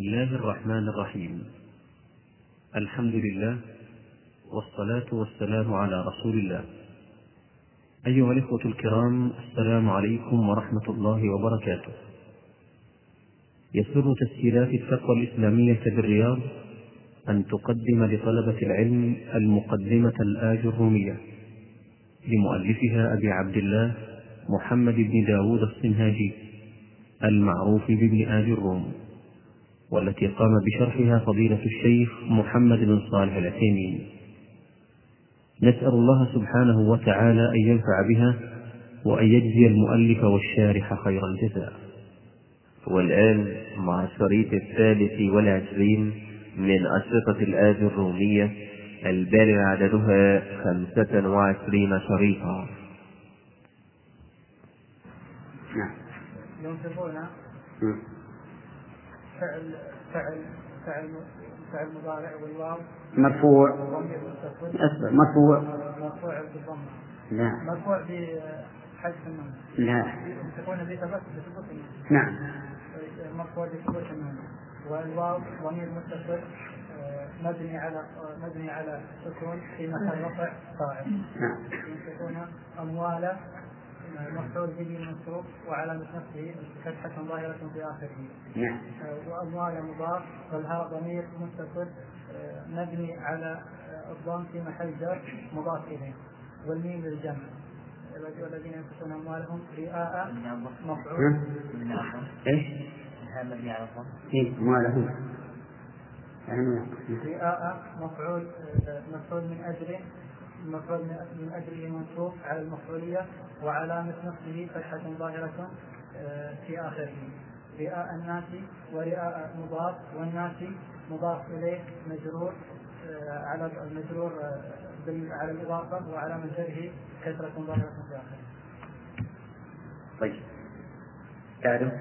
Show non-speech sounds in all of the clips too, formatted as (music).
بسم الله الرحمن الرحيم. الحمد لله والصلاة والسلام على رسول الله. أيها الإخوة الكرام السلام عليكم ورحمة الله وبركاته. يسر تسجيلات التقوى الإسلامية بالرياض أن تقدم لطلبة العلم المقدمة الآج الرومية لمؤلفها أبي عبد الله محمد بن داود الصنهاجي المعروف بابن آج الروم. والتي قام بشرحها فضيلة الشيخ محمد بن صالح العثيمين. نسأل الله سبحانه وتعالى أن ينفع بها وأن يجزي المؤلف والشارح خير الجزاء. والآن مع الشريط الثالث والعشرين من أشرطة الآج الرومية البالغ عددها خمسة وعشرين شريطا نعم. فعل فعل فعل فعل مضارع والواو مرفوع. مرفوع. مرفوع. بالضمة لا. مرفوع بحذف النون. لا. بثبت بثبوت نعم. مرفوع بثبوت النون. والواو ضمير متصل آه، مبني على مبني على سكون في محل رفع فاعل نعم. ينفقون أموالا مفعول به منصوب وعلامة نفسه فتحة ظاهرة في آخره. نعم. وأموال مضاف والهاء ضمير متصل آه، مبني على آه، الضم في محل جر مضاف إليه. والميم للجمع. والذين ينفقون أموالهم رئاء مفعول. ها؟ إيش؟ إيه أموالهم. يعني رئاء مفعول آه، مفعول من أجله مفعول من- أجله منصوب على المفعولية وعلامة نصبه فتحة ظاهرة آه، في آخره. رئاء الناس ورئاء مضاف والناس مضاف إليه مجرور آه، على المجرور آه، على الإضافة وعلامة جره كسرة ظاهرة في آخره. طيب. تعرف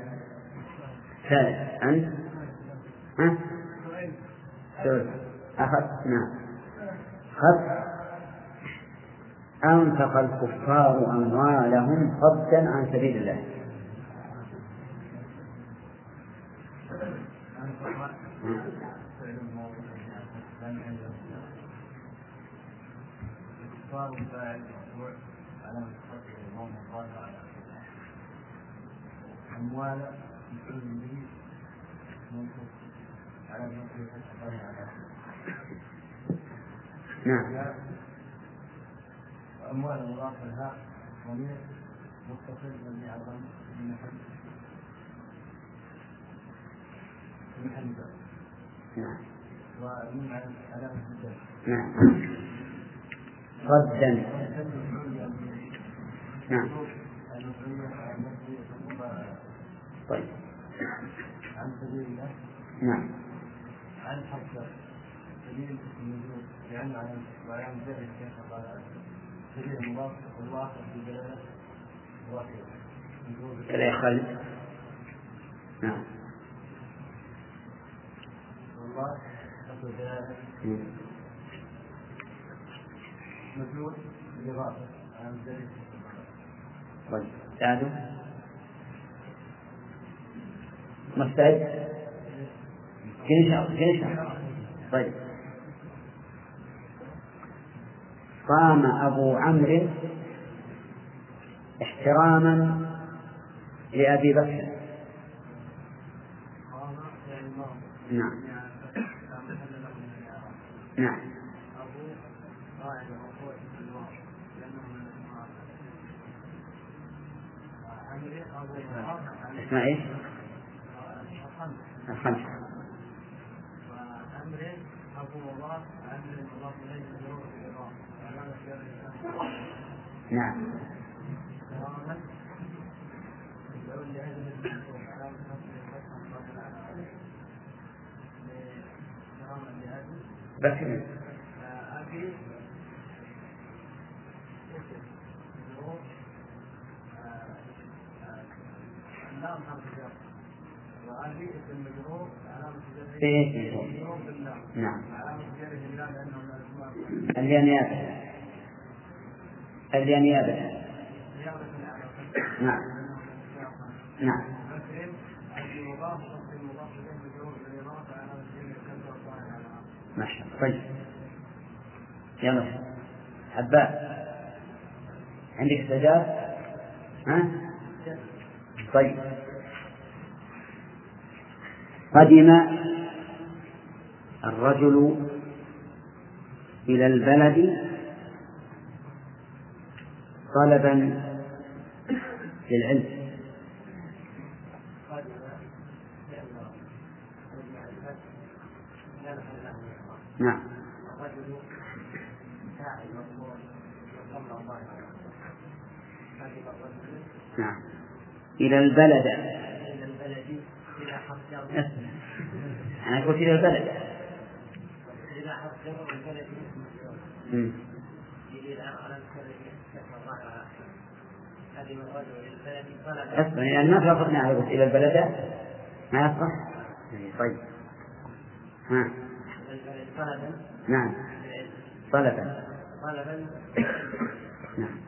ثالث أنت؟ ها؟ سؤال. أخذ؟ نعم. خذ. أنفق الكفار أموالهم صدا عن سبيل الله. نعم. وأموال مضاف لها ضمير متصل مبني على الضم في محل في محل نعم. ومن على علامة الجر نعم صدا نعم. طيب. عن سبيل الله. نعم. عن حتى سبيل النزول لأن على وعلامة جر الشيخ قال كذا يا خالد. نعم. بالإضافة على مجرد طيب. تعالوا مستعد؟ كنشا كنشا طيب. قام أبو عمرو احتراما لأبي بكر. نعم. نعم. أبو فاعل مرفوع في الماضي لأنه من الأسماء لأجل بكر أبي اسم مجرور اللام حرف على فتح نعم. نعم. ما شاء الله. طيب. يلا. حباب. عندك استعداد؟ ها؟ طيب. قدم الرجل إلى البلد طلبا للعلم. نعم. نعم. إلى البلد. إلى البلد إلى حرف جر أنا قلت إلى البلد. إلى حرف جر البلد مم. إلى على البلد كما ظهر قدم الرجل إلى البلد طلب أصلا يعني ما فرقنا إلى البلد. ما يصح؟ طيب. ها. البلد طلبا نعم. طلبا. طلبا نعم.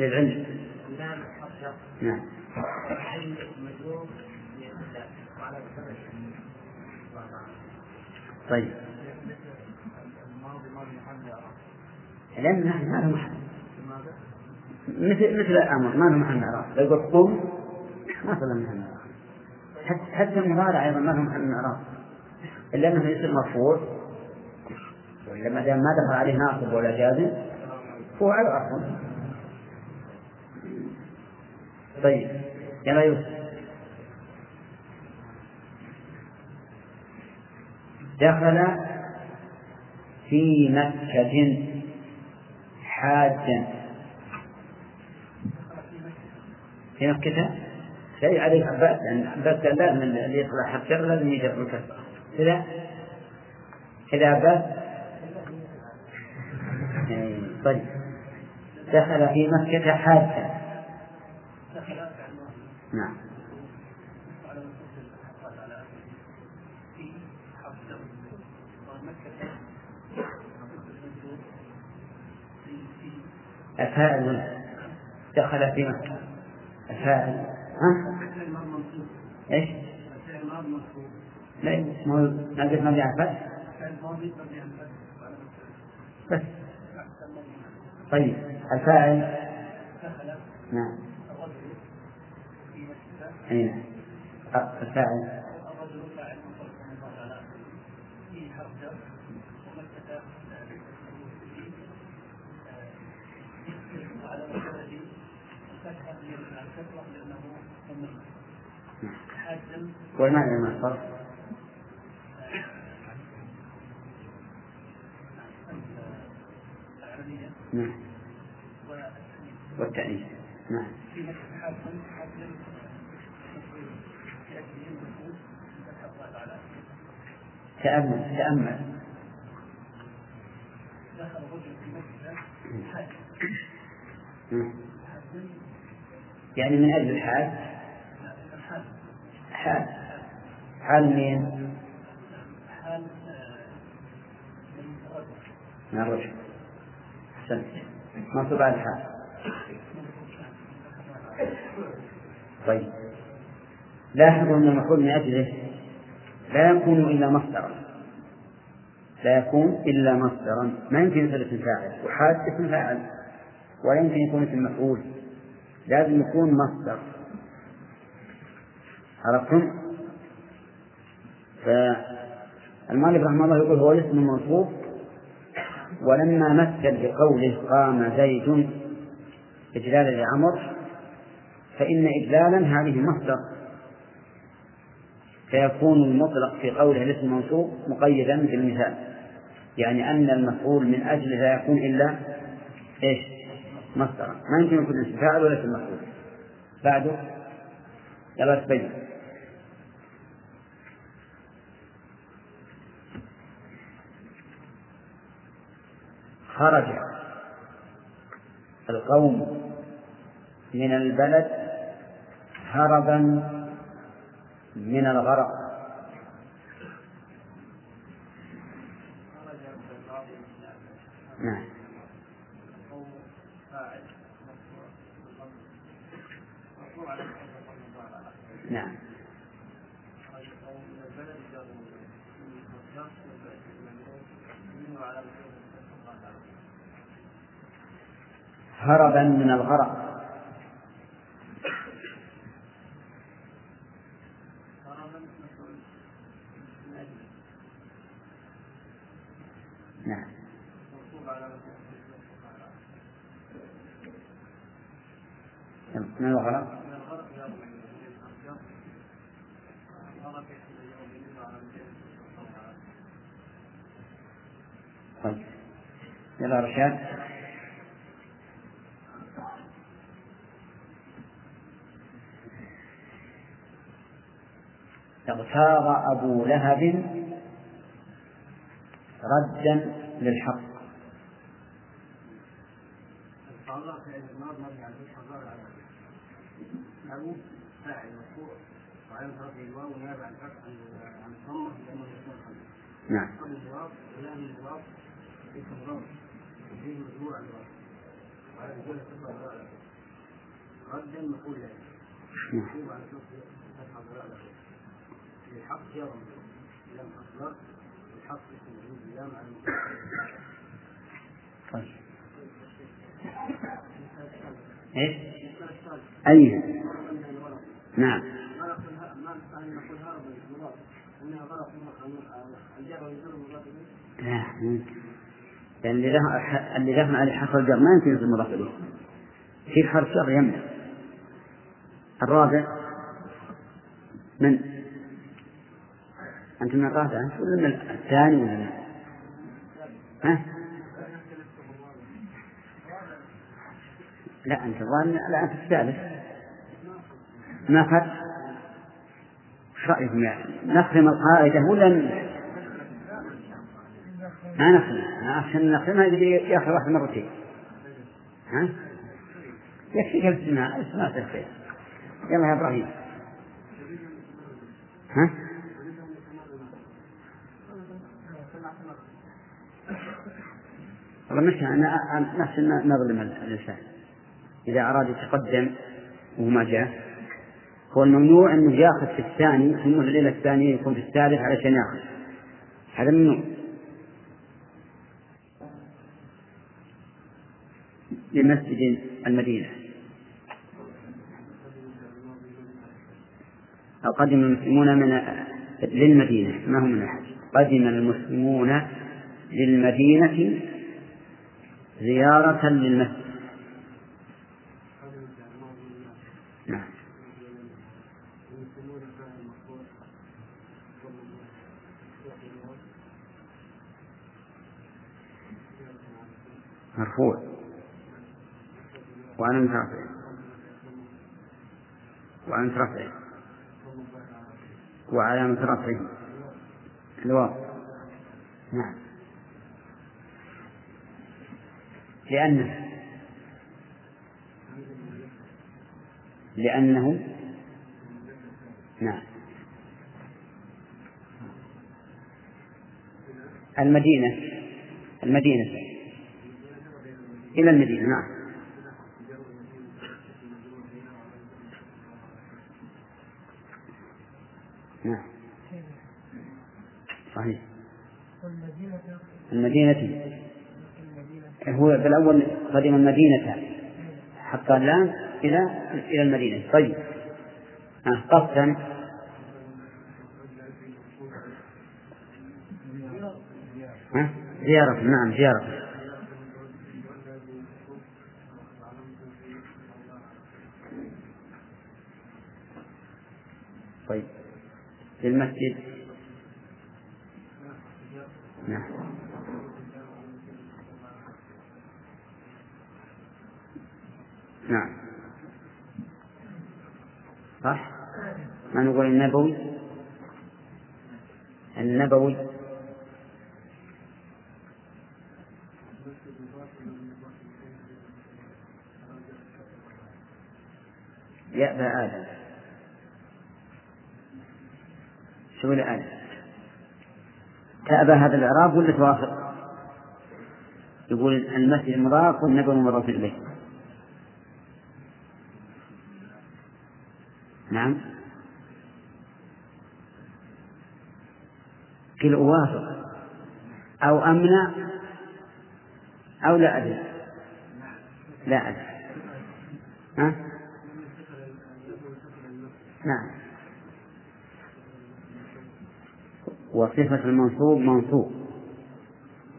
للعلم جر نعم. علم السبب طيب الماضي ماضي محل إعراب لأن محل. لماذا؟ مثل مثل الأمر ما له محل إعراب. لو قلت قم ما صار له محل إعراب. حتى المضارع أيضا ما له محل إعراب. إلا أنه يصير مرفوع. ولا ما دام ما دخل عليه ناصب ولا جازم هو على الأصل طيب يلا يوسف دخل في مكة حاجا في مكة شيء عليه عباس لأن عباس كان لازم اللي يطلع حجر لازم يجر الكسر كذا. كذا عباس إيه، طيب. دخل في مكة حاجا نعم. الفاعل دخل في مكة. الفاعل ها؟ إيش؟ لا ما هو ما قلت مبني على الفتح بس. طيب. الفاعل نعم. أي نعم. الفاعل والمعنى ما الفرق؟ نعم. والتأنيث نعم. تأمل. تأمل. نعم. يعني من أجل الحال حال. حال مين؟ من الرجل. أحسنت منصوب على الحال. طيب. لاحظوا أن المفعول من أجله. لا يكون إلا مصدرا. لا يكون إلا مصدرا. ما يمكن يصير اسم فاعل. وحاد اسم فاعل. ولا يمكن يكون اسم مفعول. لازم يكون مصدر. عرفتم؟ فالمؤلف رحمه الله يقول هو الاسم المنصوب ولما مثل بقوله قام زيد إجلالا لعمر فإن إجلالا هذه مصدر. فيكون المطلق في قوله الاسم المنصوب مقيدا بالمثال. يعني أن المفعول من أجله لا يكون إلا إيش؟ مصدرا. ما يمكن يكون اسم فاعل ولا اسم مفعول. بعده؟ يلا تبين خرج. القوم من البلد هربا من الغرق. نعم. هربا من الغرق. نعم. من الغرق؟ طيب. يلا رشاد. اغتار أبو لهب ردا للحق. نعم. قبل الجواب ولام للحق يرم لم اصدر الحق اسم على المكتوب طيب. إيش؟ أي؟ نعم. غلط الها- ما أن نقول هرب مضاف انها غلط الجر والجر مضاف اليه لا ممكن. لأن اللي له اللي له عليه حرف الجر ما يمكن يصير مضاف إليه. في حرف جر يمنع. الرابع من أنت من الرابع أنت ولا من الثاني ولا من ها؟ لا أنت الظاهر لا أنت الثالث. ما فرق؟ إيش رأيكم يعني نخدم القاعدة ولا ما نخدمها عشان نخدمها يجي ياخذ واحد مرتين. ها؟ يكفيك الاسماء الاسماء تكفي يلا يا إبراهيم. ها؟ أنا أنا- نفس الن- نظلم الإنسان. إذا أراد يتقدم وما جاء هو الممنوع إنه يأخذ في الثاني ثم في الليلة الثانية يكون في الثالث علشان يأخذ. هذا ممنوع. لمسجد المدينة. قدم المسلمون من للمدينة ما هو من أحد. قدم المسلمون للمدينة زيارة للمسجد. نعم. مرفوع. وعلامة رفعه وعلامة رفعه وعلامة رفعه الواو. نعم. لأنه لأنه نعم. المدينة. المدينة. إلى المدينة نعم. نعم. صحيح. المدينة. هو بالأول قدم المدينة حتى الآن إلى إلى المدينة. طيب. آه قصدا. ها زيارة نعم زيارة. طيب. للمسجد نعم نعم صح ما نقول النبوي؟ النبوي. يأبى آدم. شو آدم؟ تأبى هذا الإعراب ولا توافق؟ يقول المسجد مضاف والنبوي مضاف إليه نعم. كل أوافق. أو أمنع. أو لا أدري. لا أدري. ها؟ نعم. وصفة المنصوب منصوب.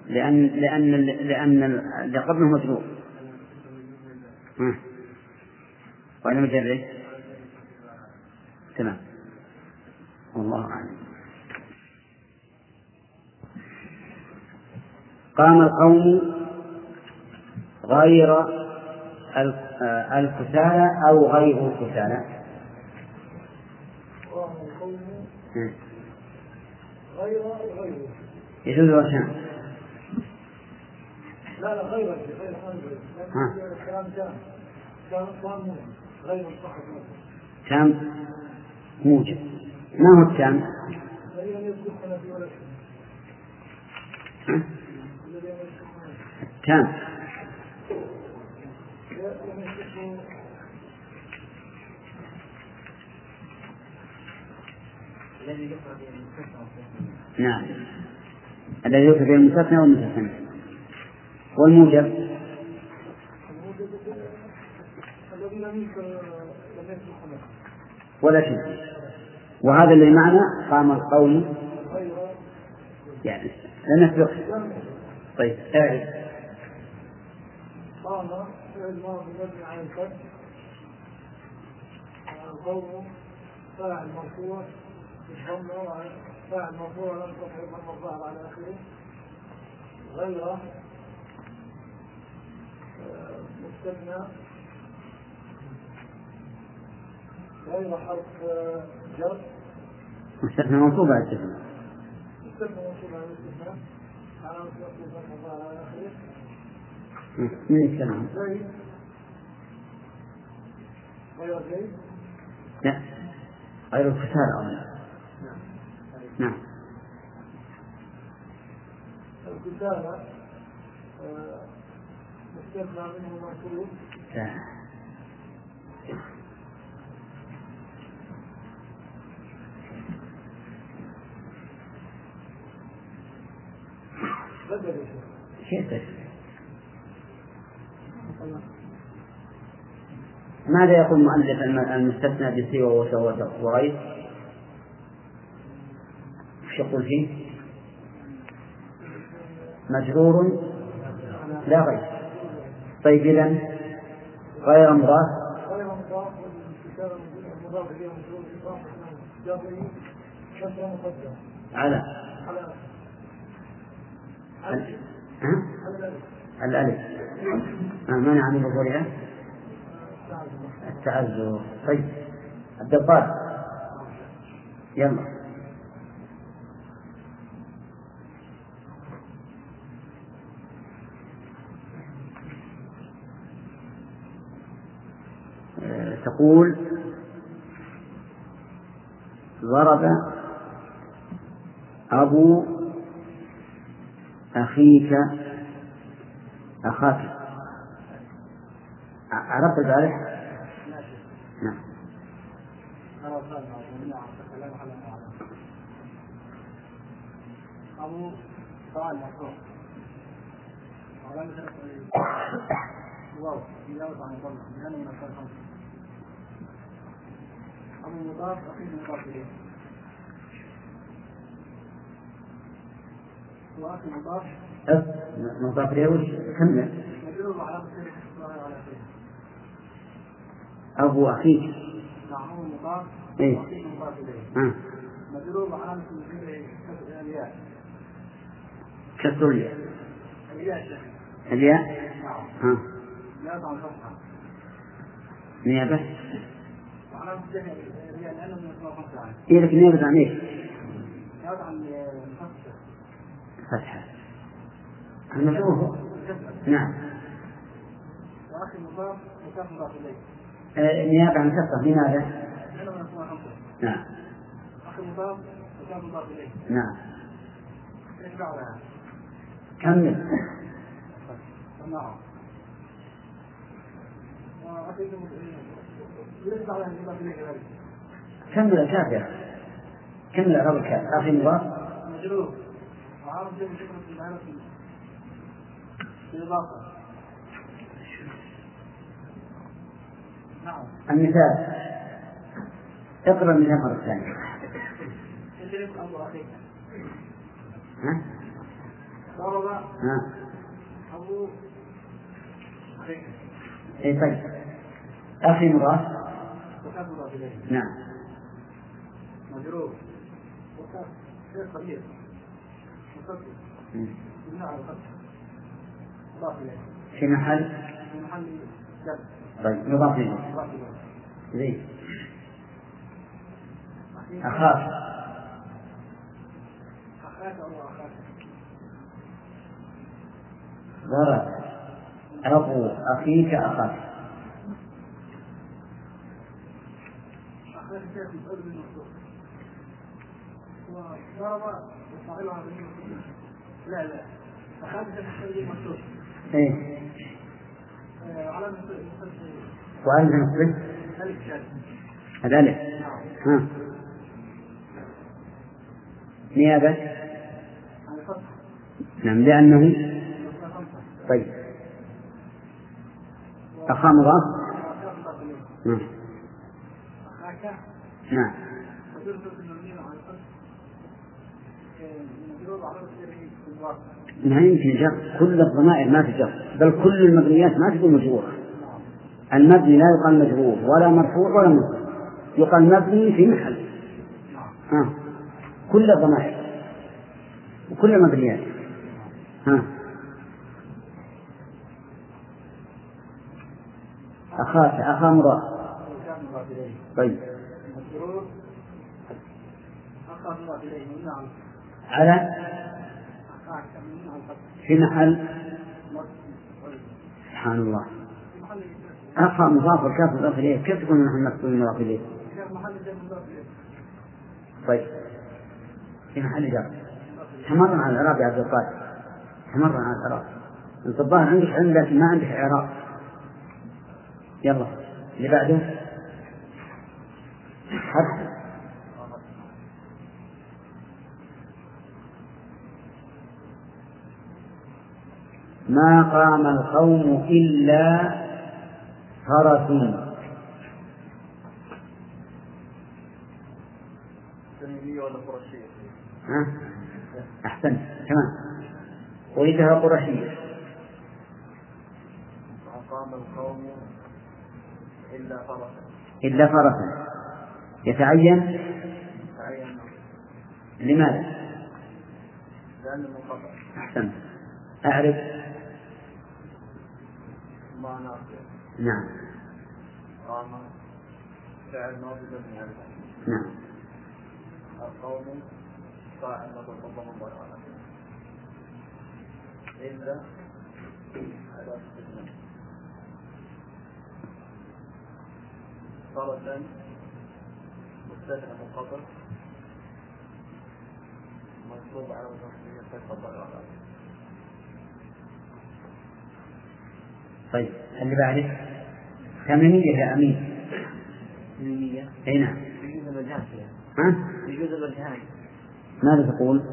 لأن لأن لأن اللي قبله مجرور. وأنا مجرد تمام. والله أعلم. قام القوم غير الكسالى أو غير الكسالى غير غير يجوز وشان لا لا غير غير كان كان كان غير تام موجب ما هو التام؟ الذي لم يذكرنا في ولا شيء ها؟ الذي لم يذكرنا لم يذكرنا نعم. الذي يذكر به المستثنى والمستثنى والموجب لم لم ولا شيء. وهذا اللي معنى قام القوم. يعني. لا نسبق طيب. اعرف قام فعل ماضي مبني على الفتح القوم فاعل مرفوع بالضمة فاعل مرفوع لم تطع الضمة الظاهر على آخره. غير آه، مستثنى. غير حرف آه، جر. مستثنى منصوب على الاستثناء. مستثنى منصوب على الاستثناء على مطلق على آخره. من الكلام لا غير الكسالى أولا نعم آه، مستثنى منه منصوب لا. بدل تشبه؟ ماذا يقول مؤلف الم- المستثنى بسوى وسوى وغير؟ وش يقول فيه؟ مجرور لا غير. طيب إذا غير مضاف. على. على الألف. منع من ظهورها التعذر. طيب. عبد القادر. يلا. آه، تقول ضرب أبو أخيك أخاك. عرفت ذلك؟ نعم. على أبو فاعل مرفوع علامة واو إجابة عن الضمة لأنه من أكثر خمسة أبو مضاف أخيه مضاف إليه وأخي مضاف مضاف إليه وش؟ كمل. مجرور وعلامة الظاهر على خير أبو أخيك. نعم مضاف إيه. ها مجرور وعلامة الجر كسر الياء؟ الياء نعم ها لا عن فتحة نيابة. لأنه من أسماء خمسة عن إيه لك نيابة عن إيش؟ هذا عن فتحة المشروع نعم. وأخي مضاف مضاف إليه آه، نيابة عن كسر لماذا؟ نعم. نعم. كمل. كمل الكاف يا أخي كمل أخي مضاف الباطل نعم المثال. اقرأ المثال مرة ثانية ها؟ ضرب ها؟ أبو اي طيب. أخي مضاف نعم. مجروح وكبر شيء قليل في محل؟ في محل جر طيب مضاف إليه إليه أخاف أخاك. أو أخاك ضرب أبو أخيك أخاك. وضرب لا لا. أخاك إيه. على مسؤول وأنت نصبه الألف نعم ها. نيابة نعم لأنه؟ طيب. أخا مضاف؟ نعم. نعم. في ما يمكن جر كل الضمائر ما تجر بل كل المبنيات ما تكون مجرورة. المبني لا يقال مجرور ولا مرفوع ولا منصوب يقال مبني في محل. ها. كل الضمائر. وكل المبنيات. ها. أخاك أخا إليه طيب. مبني على على أخاك مبني على الفتح في محل. سبحان الله. أخا مضاف والكاف مضاف إليه. كيف تكون نحن مكتوب مضاف إليه؟ طيب. في محل جر تمرن على الإعراب يا عبد القادر. تمرن على الإعراب. أنت الظاهر عندك علم لكن ما عندك إعراب. يلا. اللي بعده. حرف ما قام القوم إلا فرس. تنمية ولا قرشية ها؟ أحسنت. كمان أريدها قرشية. وقام القوم إلا فرسا إلا فرسا يتعين؟ تعين لماذا؟ لأنه منقطع أحسنت. أعرف. ما نعم. قام فعل ماضي مبني على الفتح. نعم. القوم فاعل مضارع على الفتح. إلا على استثناء فرسا مستثنى منقطع منصوب على وجه فتح الضرر على الفتح. طيب اللي بعده؟ ثمانية يا أمين. مية أي نعم. يجوز الوجهان فيها. ها؟ يجوز الوجهان ماذا تقول؟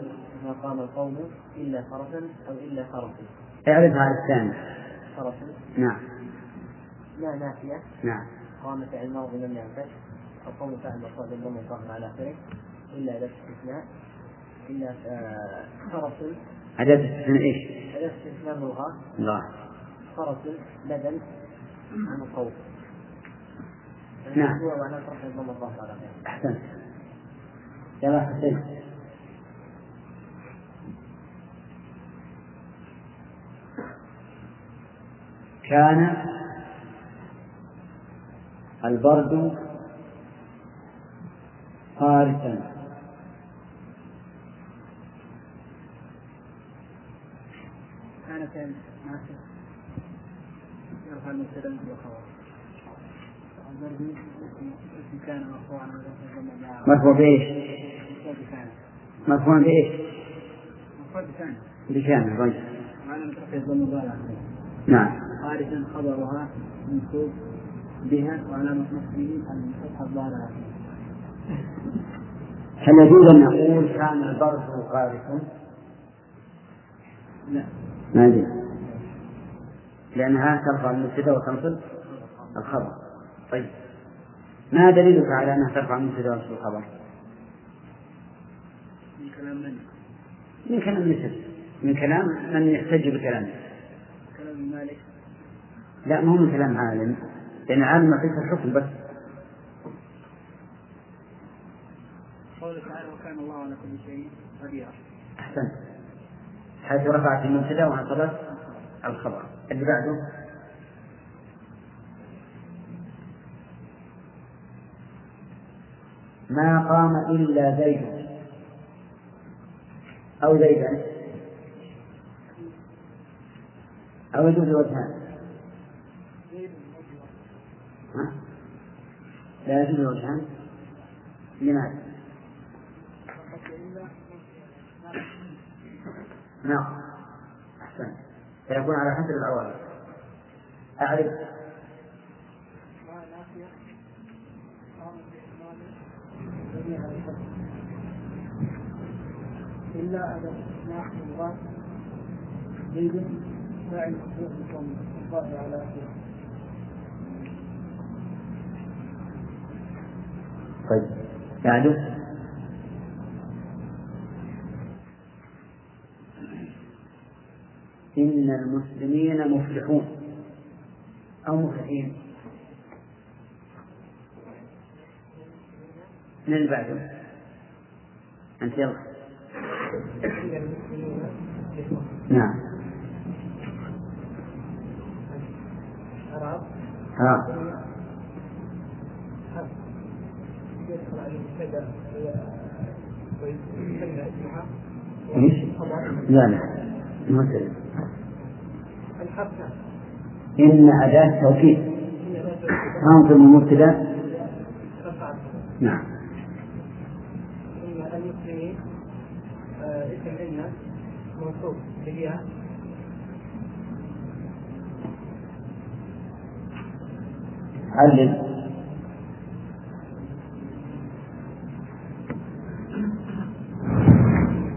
ما قام القوم إلا فرسا أو إلا فرسا. اعرف هذا الثاني. فرسا. نعم. لا نافية. نعم. قام فعل ماضي لم ينفتح القوم فعل مرفوع بالضم الظاهر على آخره إلا أداة استثناء إلا آه، فرس أداة استثناء إيش؟ أداة استثناء ملغاة الله فرس بدل عن القوم. نعم. هو الضم الظاهر على آخره أحسنت. يلا حسين كان البرد قارسا كان كان ناسخ يرفع المبتدا والخبر الضرب اسم كان مرفوعا على الضم مع مرفوع بإيش؟ مرفوع بإيش؟ مفرد كان بكان طيب نعم خارجا خبرها منصوب بها وعلامة نصبه الفتحة الظاهرة هل يجوز أن نقول كان البر غارق؟ لا ما يجوز لأنها ترفع المبتدأ وتنصب الخبر. طيب. ما دليلك على أنها ترفع المبتدأ وتنصب الخبر؟ من كلام من؟ من كلام مثل من كلام من يحتج بكلامه. كلام مالك. لا ما هو من كلام عالم. لأن العالم يعطيك الحكم بس. قوله تعالى وكان الله على كل شيء قديرا أحسنت. حيث رفعت المبتدأ ونصبت الخبر. اللي بعده. ما قام إلا زيد. أو زيدا أو يجوز وجهان. ها؟ لا يجوز وجهان. لماذا؟ نعم. فيكون على حسب العوامل أعرف. إلا أدب ناحية الله زيد فاعل الظاهر على آخره طيب. بعده إن المسلمين مفلحون. أو مفلحين. من اللي بعده؟ أنت يلا. نعم. ها؟ لا لا. الحبكة إن أداة توكيد. تنصب المبتدأ. نعم. المسلمين آه، اسم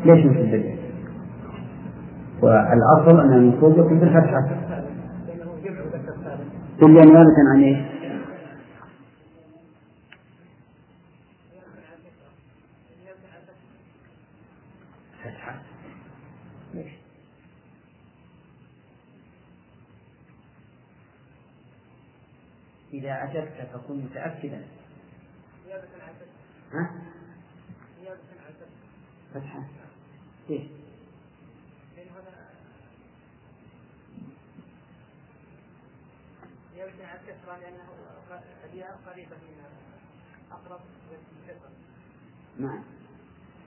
ليش مثل؟ والأصل أن المنصوب يكون بالفتحة لأنه جمع ذكر سالم إلا نيابة عن إيش؟ إذا أتت فكن متأكدا. نيابة عن فتحة ليش؟ لأن هذا كسرى لأنه الياء قريبة من أقرب نعم.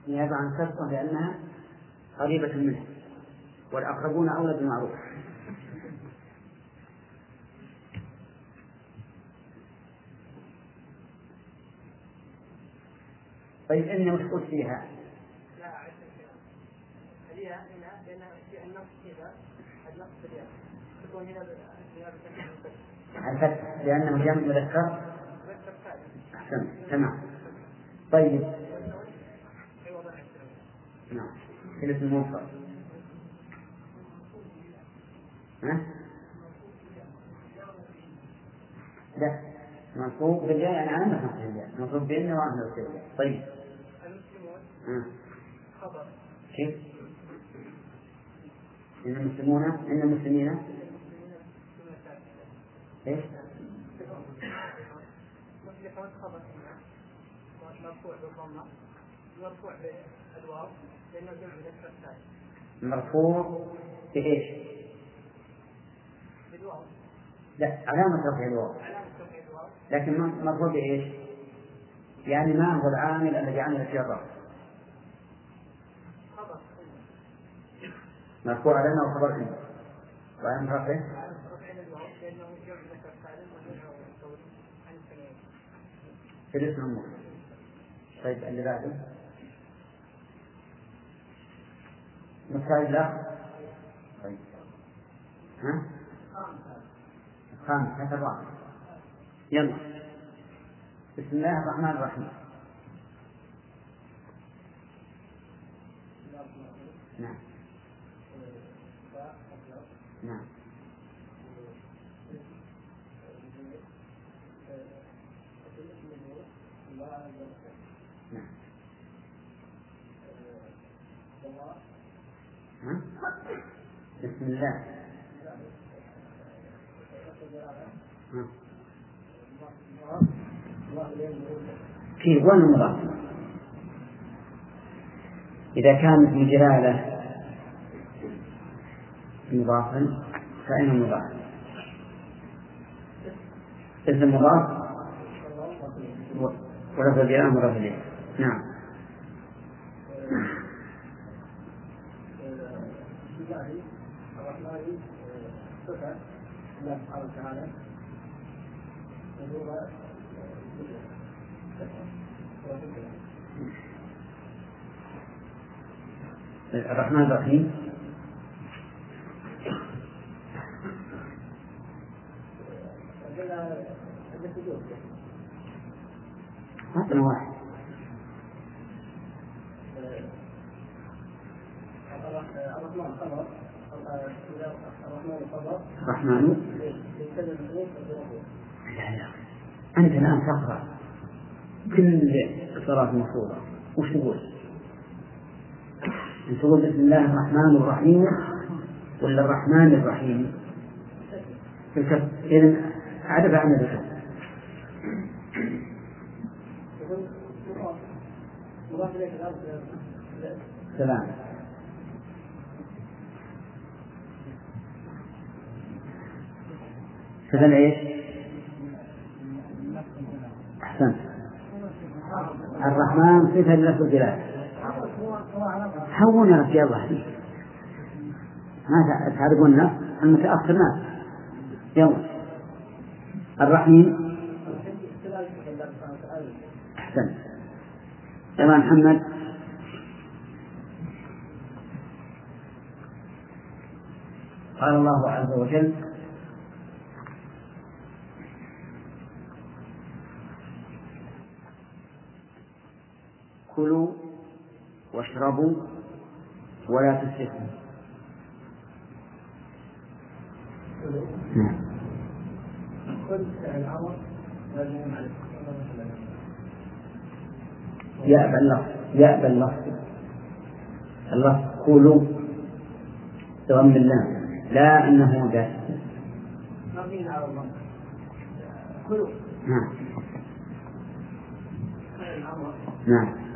نيابة عن كسرة لأنها قريبة منه. والأقربون أولى بالمعروف. طيب إن قلت فيها؟ لا الياء هنا لأن في النص كذا النص بالياء الفتح لأنه جمع مذكر. أحسن تمام. طيب. نعم. في الاسم ها؟ لا. منصوب بالياء يعني علامة نصب الياء منصوب بإن وعلامة نصب الياء طيب. المسلمون. خبر كيف؟ إن المسلمون إن المسلمين هنا مرفوع بالضمة مرفوع بالواو لأنه جمع مرفوع بإيش؟ بالواو لا علامة رفع الواو علامة لكن مرفوع بإيش؟ يعني ما هو العامل الذي عمل فيه الرفع؟ مرفوع علامة وخبر إن وعلامة رفعه في الاسم عموما طيب اللي بعده؟ مثال لا. طيب. ها؟ الخامس هذا الرابع يلا. بسم الله الرحمن الرحيم. نعم. نعم. بسم الله؟ كيف وين المضاف؟ إذا كان اسم جلالة مضافا فإنه مضاف اسم مضاف ولفظ الجلالة مضاف نعم الله سبحانه وتعالى الرحمن الرحيم هذا واحد الرحمن خبر الرحمن الرحمن لا لا. أنت الآن تقرأ كل صلاة مفروضة. وش تقول؟ تقول بسم الله الرحمن الرحيم ولا الرحمن الرحيم؟ إذا عرف عن الكتب سلام. سلام إيش؟ أحسنت. الرحمن صفة لنفس الجلال. هون يا رجال الله. ما تعرفون الناس المتأخر ناس يلا. الرحيم. أحسنت. يلا محمد. قال الله عز وجل كلوا واشربوا ولا تسرفوا. نعم يأبى اللفظ يأبى اللفظ اللفظ كلوا بضم اللام لا أنه الضم كلوا نعم نعم.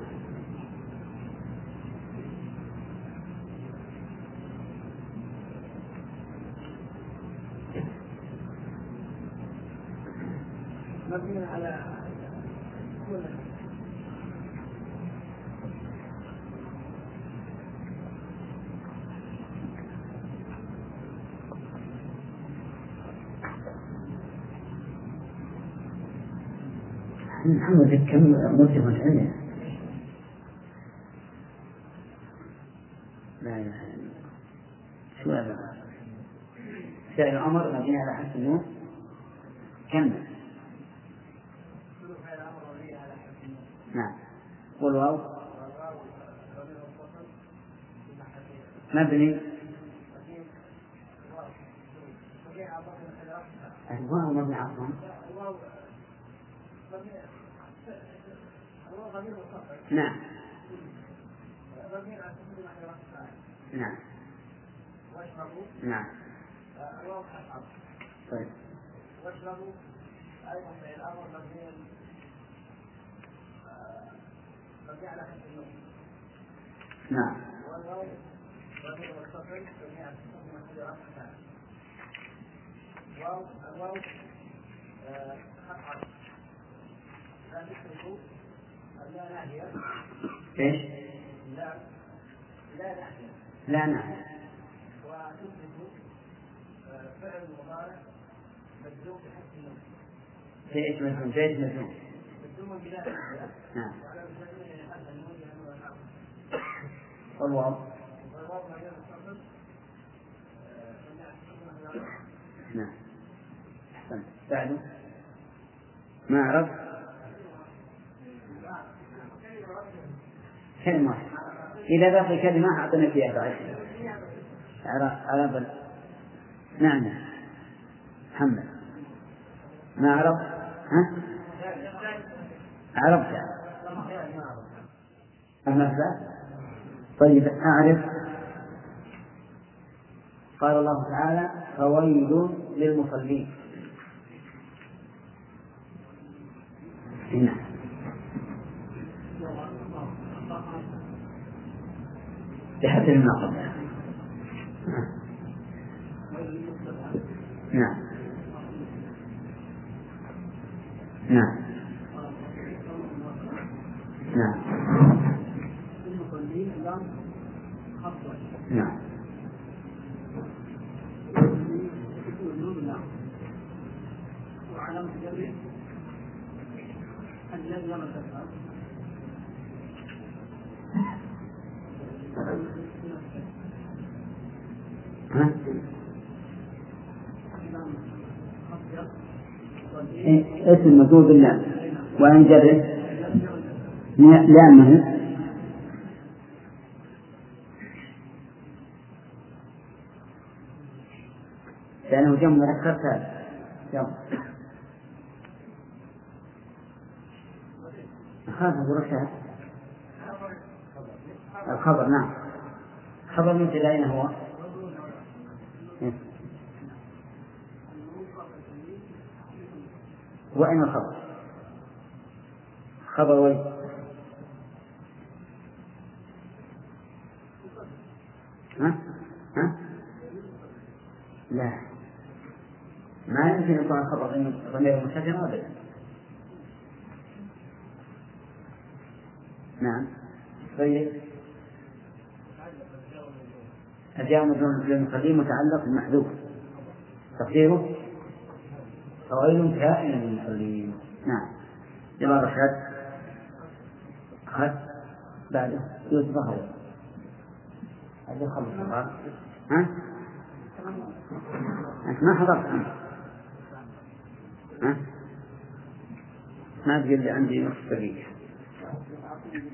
مبني على محمد كم مرتبة عنده لا إله إلا الله. شو هذا؟ فعل الأمر مبني على حذف النون كمل نعم والواو؟ مبني. الواو مبني الضم نعم. نعم. نعم. طيب. واشربوا أيضا الامر مبني مبني على حذف النون نعم والواو مبني متصل مبني على السكون محل رفع واو الواو لا ناهية إيش؟ لا لا ناهية لا نعم. وتثبت فعل مضارع مجزوم بحذف النون زيد مجنون زيد مجزوم بلا ناهية نعم وعلى مجزوم حذف النون لأنه الأمر والواو والواو مبني متصل آه، مبني على السكون محل رفع نعم. أحسنت. بعده ما عرف كلمة. إذا بقي كلمة أعطنا فيها بعد. عرب نعم. محمد. ما عرفت ها؟ عرفت المهزة طيب أعرف. قال الله تعالى فويل للمصلين. نعم بحسب ما نعم. نعم. نعم. وعلامة جره الذي ها؟ إيه، اسم مجرور باللام وإن جره لأنه لأنه جمع مذكر ثالث. جمع خاف أبو الخبر نعم خبر مبتدأ أين هو؟ وأين الخبر؟ خبر وين؟ ها؟ ها؟ لا ما يمكن يكون الخبر ضمير مستتر أبدا نعم. طيب. الجار مجرور للمقدم متعلق بالمحذوف. تقديره؟ فويل كائن للمصلين نعم. جمال رشاد أخذ بعده يوسف أخذ هذا خلص. ها؟ أنت ما حضرت أنت. ها؟ ما تقول لي عندي نصف دقيقة. رحمه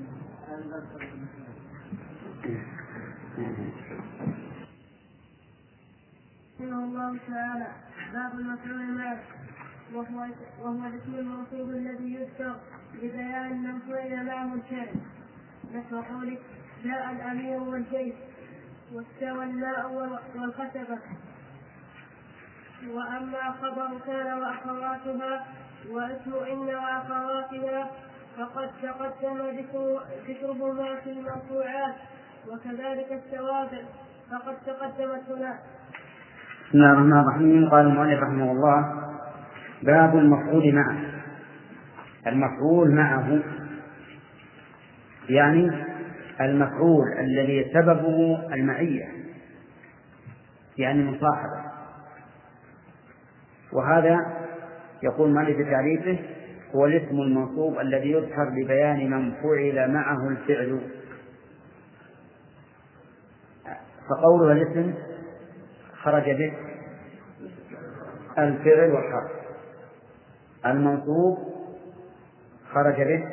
الله تعالى باب المفعول معه وهو وهو الاسم الموصول الذي يذكر لبيان من فعل معه الشيء نحو قولك جاء الأمير والجيش واستوى الماء والخشبه وأما خبر كان واخواتها واسم إن واخواتها فقد تقدم ذكرهما في المرفوعات وكذلك التوابع فقد تقدمت هنا بسم الله الرحمن الرحيم. قال المؤلف رحمه الله باب المفعول معه. المفعول معه يعني المفعول الذي سببه المعية يعني مصاحبة وهذا يقول مالك تعريفه هو الاسم المنصوب الذي يذكر لبيان من فعل معه الفعل. فقوله الاسم خرج به الفعل والحرف. المنصوب خرج به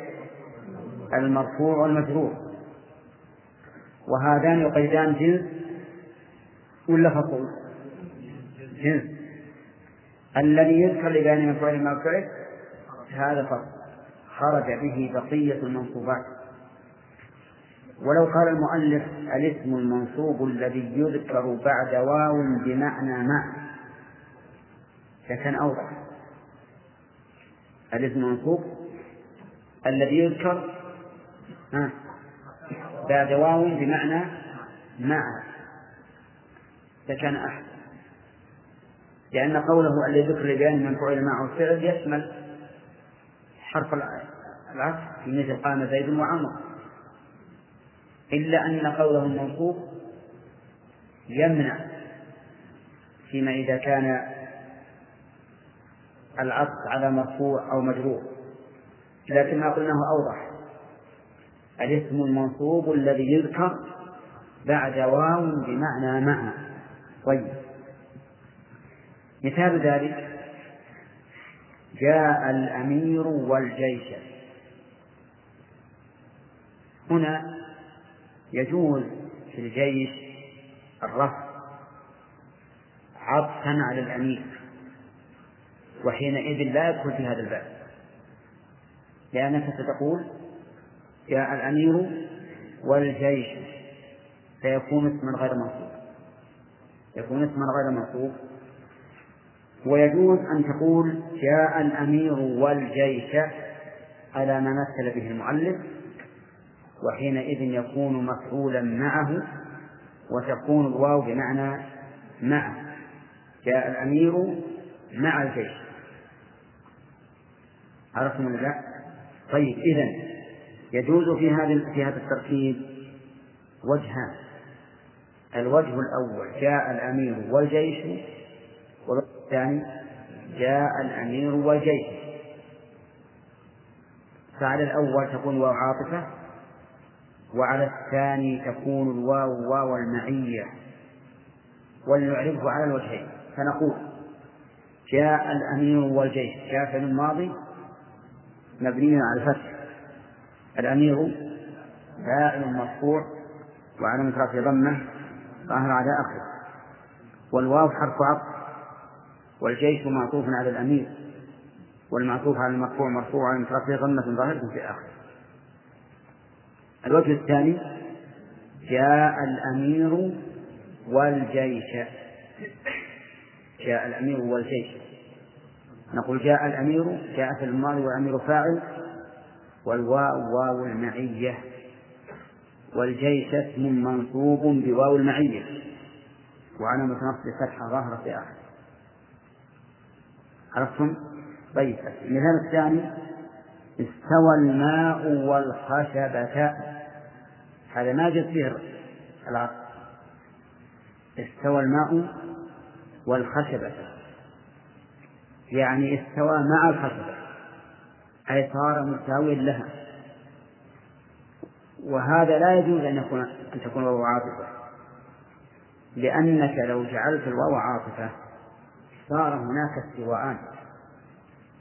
المرفوع والمجرور. وهذان يقيدان جنس ولا فصل جنس. الذي يذكر لبيان مفعول ما فعل هذا فصل خرج به بقية المنصوبات. ولو قال المؤلف الاسم المنصوب الذي يذكر بعد واو بمعنى مع لكان أوضح. الاسم المنصوب الذي يذكر بعد واو بمعنى مع لكان أحسن. لأن قوله الذي ذكر لبيان من فعل معه الفعل يشمل حرف العطف في مثل قام زيد وعمر. إلا أن قوله المنصوب يمنع فيما إذا كان العطف على مرفوع أو مجرور. لكن ما قلناه أوضح. الاسم المنصوب الذي يذكر بعد واو بمعنى مع. طيب. مثال ذلك جاء الأمير والجيش. هنا يجوز في الجيش الرفع عطفا على الأمير وحينئذ لا يدخل في هذا الباب. لأنك ستقول جاء الأمير والجيش فيكون اسما غير منصوب. يكون اسما غير منصوب. ويجوز أن تقول جاء الأمير والجيش على ما مثل به المؤلف وحينئذ يكون مفعولا معه وتكون الواو بمعنى مع جاء الأمير مع الجيش عرفتم ولا لا؟ طيب إذا يجوز في هذا في هذا التركيب وجهان الوجه الأول جاء الأمير والجيش والوجه الثاني جاء الأمير والجيش فعلى الأول تكون واو عاطفة وعلى الثاني تكون الواو واو المعية. ولنعرفه على الوجهين. فنقول جاء الأمير والجيش جاء فعل ماضي مبني على الفتح. الأمير فاعل مرفوع وعلى رفعه ضمة ظاهر على آخره. والواو حرف عطف. والجيش معطوف على الأمير والمعطوف على المرفوع مرفوع رفعه ضمة ظاهرة في آخره. الوجه الثاني جاء الأمير والجيش. جاء الأمير والجيش. نقول جاء الأمير جاء في الماضي والأمير فاعل والواو واو المعية. والجيش اسم منصوب بواو المعية. وعلامة نصب فتحة ظاهرة في آخر عرفتم؟ طيب المثال الثاني استوى الماء والخشبة. هذا ما جد فيه العطف استوى الماء والخشبة. يعني استوى مع الخشبة. أي صار مساويا لها. وهذا لا يجوز أن يكون أن تكون الواو عاطفة. لأنك لو جعلت الواو عاطفة صار هناك استواءان.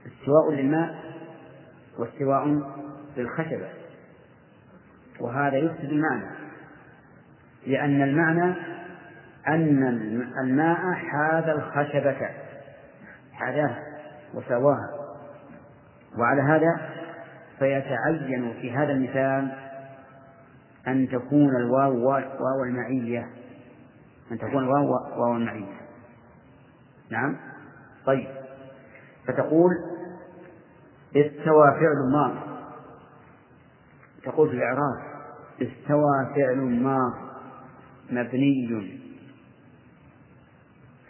استواء للماء واستواء للخشبة. وهذا يفسد المعنى. لأن المعنى أن الماء حاذ الخشبة. حاذاها وسواها. وعلى هذا فيتعين في هذا المثال أن تكون الواو واو المعية. أن تكون الواو واو المعية. نعم. طيب. فتقول استوى فعل ماض تقول في الإعراب استوى فعل ماض مبني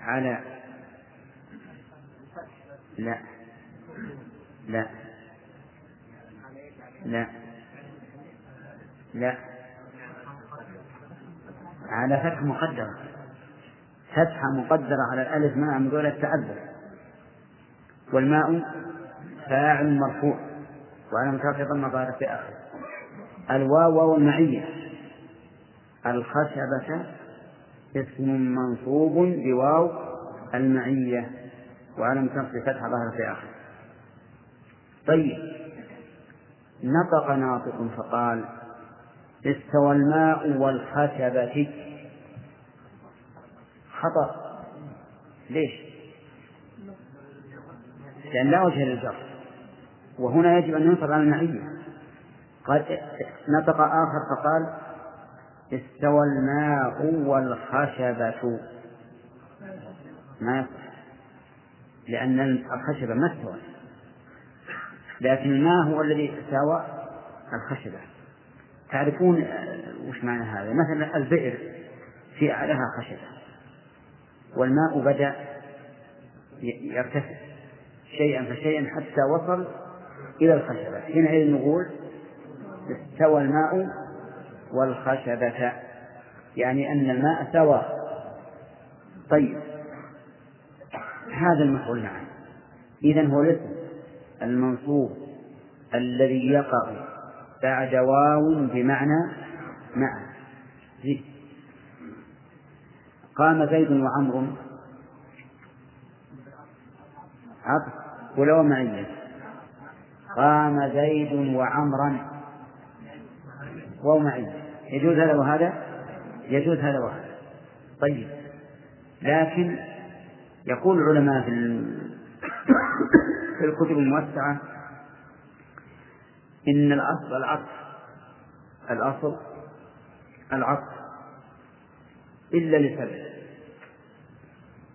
على لا. لا. لا. لا. على فتح مقدرة. فتحة مقدرة على الألف مع مدولة التعذر والماء فاعل مرفوع. وعلى ضم ظاهرة في آخر. الواو واو المعية الخشبة اسم منصوب بواو المعية. وعلى مترفع فتحة ظاهرة في آخر. طيب. نطق ناطق فقال استوى الماء والخشبة. خطأ. ليش؟ لأن لا وجه للجر وهنا يجب أن ينصب على المعية قد نطق آخر فقال استوى الماء والخشبة. ما لأن الخشبة ما استوى. لكن الماء هو الذي ساوى الخشبة. تعرفون وش معنى هذا؟ مثلا البئر في أعلاها خشبة. والماء بدأ يرتفع شيئا فشيئا حتى وصل إلى الخشبة. حينئذ نقول استوى الماء والخشبة يعني أن الماء سوى. طيب هذا المفعول معا إذا هو الاسم المنصوب الذي يقع بعد واو بمعنى مع زي. قام زيد وعمر. عطف ولو معية قام زيد وعمرا واو معي. يجوز هذا وهذا؟ يجوز هذا وهذا. طيب. لكن يقول العلماء في في الكتب الموسعة إن الأصل العطف الأصل العطف إلا لسبب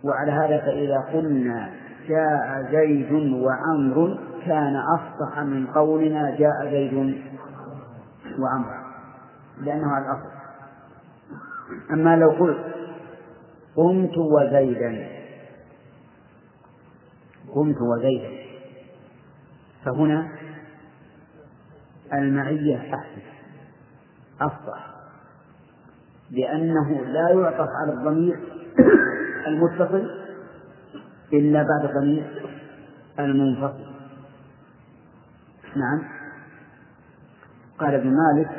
وعلى هذا فإذا قلنا جاء زيد وعمر كان أفصح من قولنا جاء زيد وعمر لأنه على الأصل. أما لو قلت قمت وزيدا قمت وزيدا فهنا المعية أحسن أفصح. لأنه لا يعطف على الضمير (coughs) المتصل إلا بعد الضمير المنفصل. نعم. قال ابن مالك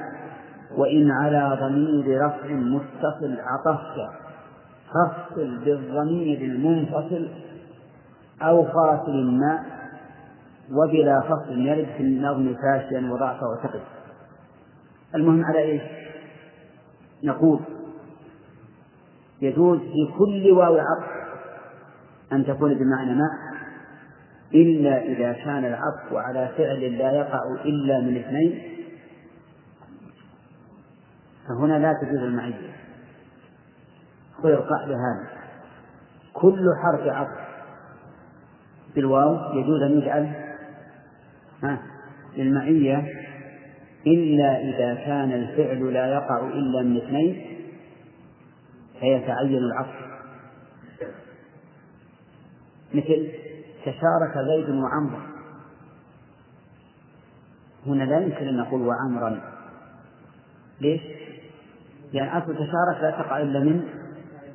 وإن على ضمير رفع متصل عطفت فصل بالضمير المنفصل أو فاصل ما وبلا فصل يرد في النظم فاشيا وضعفا وتقف. المهم على إيش؟ نقول يجوز في كل واو عطف أن تكون بمعنى ما؟ إلا إذا كان العطف على فعل لا يقع إلا من اثنين. فهنا لا تجوز المعية. القاعدة هذه. كل حرف عطف بالواو يجوز أن يجعل للمعية إلا إذا كان الفعل لا يقع إلا من اثنين فيتعين العطف. مثل تشارك زيد وعمر هنا لا يمكن أن نقول وعمرا. ليش؟ لأن يعني أصل تشارك لا تقع إلا من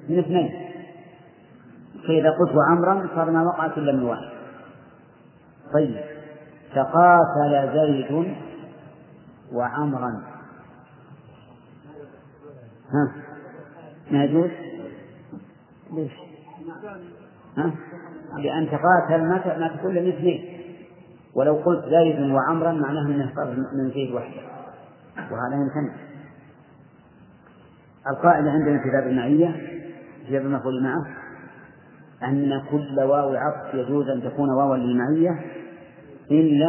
من اثنين. فإذا قلت وعمرا صار ما وقعت إلا من واحد. طيب تقاتل زيد وعمرا. ها؟ ما يجوز ليش؟ ها؟ لأن تقاتل ما ما تكون من اثنين ولو قلت زيد وعمرا معناه إنه صار من زيد وحده. وهذا يمتنع القاعدة عندنا في باب المعية في باب المفعول معه أن كل واو عطف يجوز أن تكون واوا للمعية إلا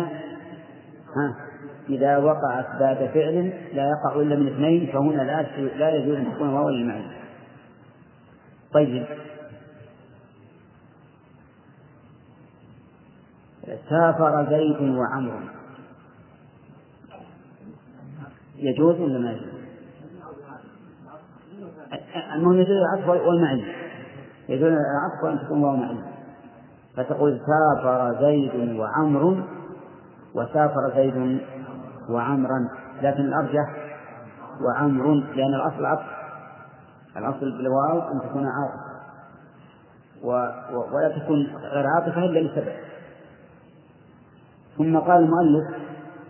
ها؟ إذا وقعت بعد فعل لا يقع إلا من اثنين فهنا لا لا يجوز أن تكون واوا للمعية طيب. سافر زيد وعمر. يجوز ولا ما يجوز؟ المهم يجوز العطف والمعية يجوز العطف وأن تكون واو معية فتقول سافر زيد وعمر وسافر زيد وعمرا لكن الأرجح وعمر لأن الأصل عطف. الأصل بالواو أن تكون عاطفة و... و... ولا تكون غير عاطفة إلا لسبب. ثم قال المؤلف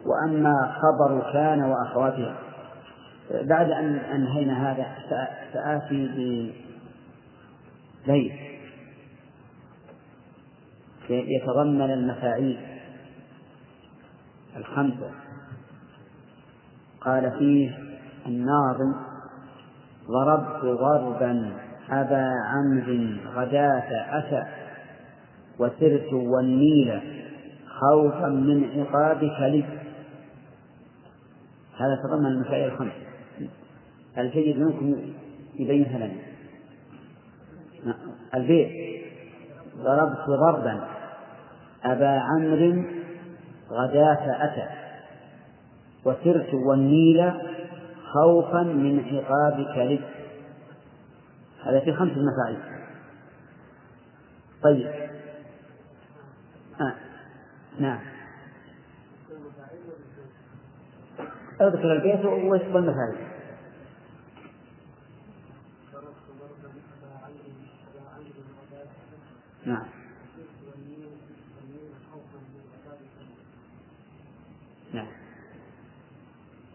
وأما خبر كان وأخواتها بعد أن أنهينا هذا سآتي ببيت يتضمن المفاعيل الخمسة. قال فيه الناظم ضربت ضربا أبا عمرو غداة أتى وسرت والنيل خوفا من عقابك لي هذا تضمن المسائل الخمس. الجيد منكم يبينها لنا البيت ضربت ضربا أبا عمرو غداة أتى وسرت والنيل خوفا من عقابك لي. هذا في خمس مفاعيل. طيب. آه. نعم. أذكر البيت ويسقط المفاعيل. نعم.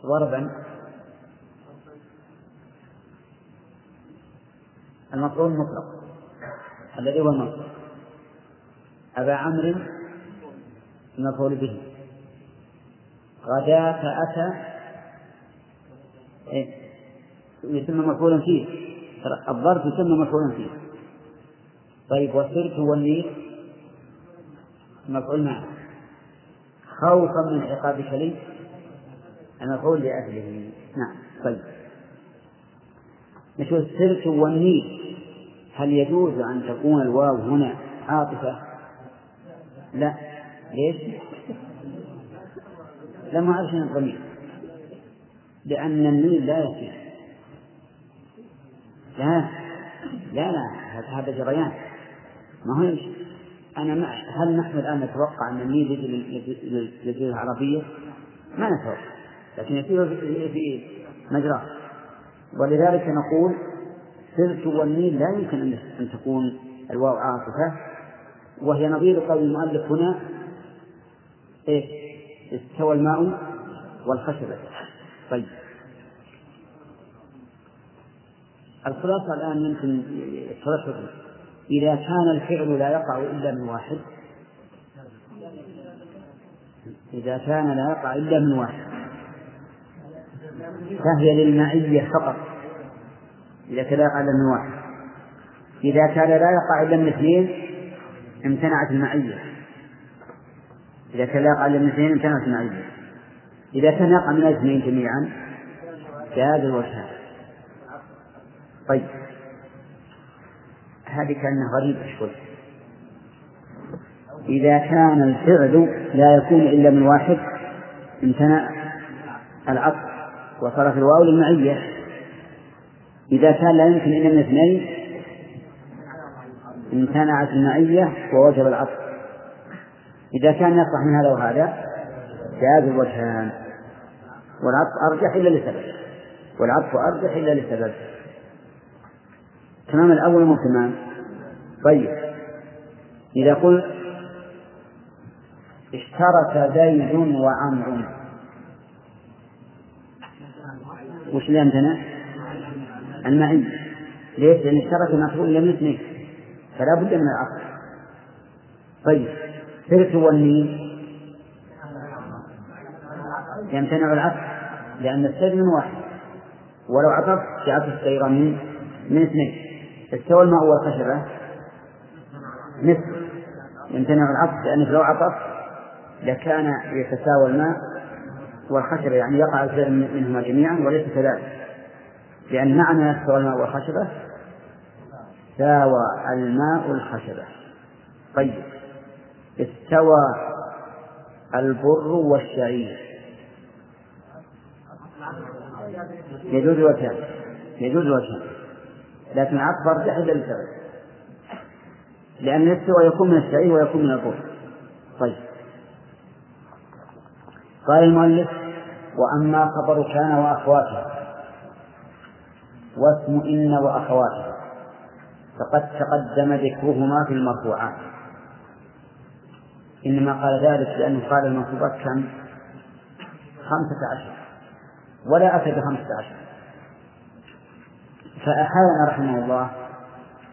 ضربا. المفعول مطلق. الذي هو المنصوب أبا عمرو المفعول به. غداة أتى. إيه؟ يسمى مفعولا فيه. الظرف يسمى مفعولا فيه. طيب والسرت والنير. مفعول معه خوفا من عقابك لي. المفعول لأجله. نعم طيب. نشوف السرت والنيل. هل يجوز أن تكون الواو هنا عاطفة؟ لا. ليش؟ لا ما أعرف الضمير. لأن النيل لا يسير لا. لا لا. هذا جريان. ما هو يمشي. أنا ما هل نحن الآن نتوقع أن النيل يجي للجزيرة العربية؟ ما نتوقع. لكن يسير في مجراه ولذلك نقول سرت والنيل لا يمكن أن تكون الواو عاطفة. وهي نظير قول المؤلف هنا إيه؟ استوى الماء والخشبة طيب. الخلاصة الآن يمكن ثلاث إذا كان الفعل لا يقع إلا من واحد. إذا كان لا يقع إلا من واحد. فهي للمعية فقط إذا إلا من واحد إذا كان لا يقع إلا من اثنين امتنعت المعية. إذا يقع إلا من اثنين امتنعت المعية. إذا يقع من الاثنين جميعا جاز الوجهان طيب. هذه كأنها غريبة شوي. إذا كان الفعل لا يكون إلا من واحد امتنع العطف. وصارت الواو للمعية. إذا كان لا يمكن إلا من اثنين امتنعت المعية ووجب العطف. إذا كان يصلح من هذا وهذا جاز الوجهان. والعطف أرجح إلا لسبب. والعطف أرجح إلا لسبب. تمام الأول مو طيب. إذا قلت اشترك زيد وعمر. وش اللي أمتنع؟ المعية. ليش؟ لأن اشترك المفعول من اثنين. فلا بد من العطف طيب. سرت والنين يمتنع العطف لأن السير من واحد. ولو عطف جاءت السيرة من من اثنين. استوى الماء والخشبة. مثل يمتنع العطف. لأنه لو عطف لكان يتساوى الماء. والخشبة يعني يقع الفعل منهما جميعا وليس كذلك. لأن معنى استوى الماء والخشبة ساوى الماء الخشبة طيب. استوى البر والشعير. يجوز وجهان. يجوز وجهان. لكن ارجح الا لسبب لأن الاستوى يكون من الشعير ويكون من البر. طيب. قال المؤلف وأما خبر كان وأخواتها واسم إن وأخواتها فقد تقدم ذكرهما في المرفوعات. إنما قال ذلك لأنه قال المنصوبات كم؟ خمسة عشر. ولا أتى بخمسة عشر. فأحالنا رحمه الله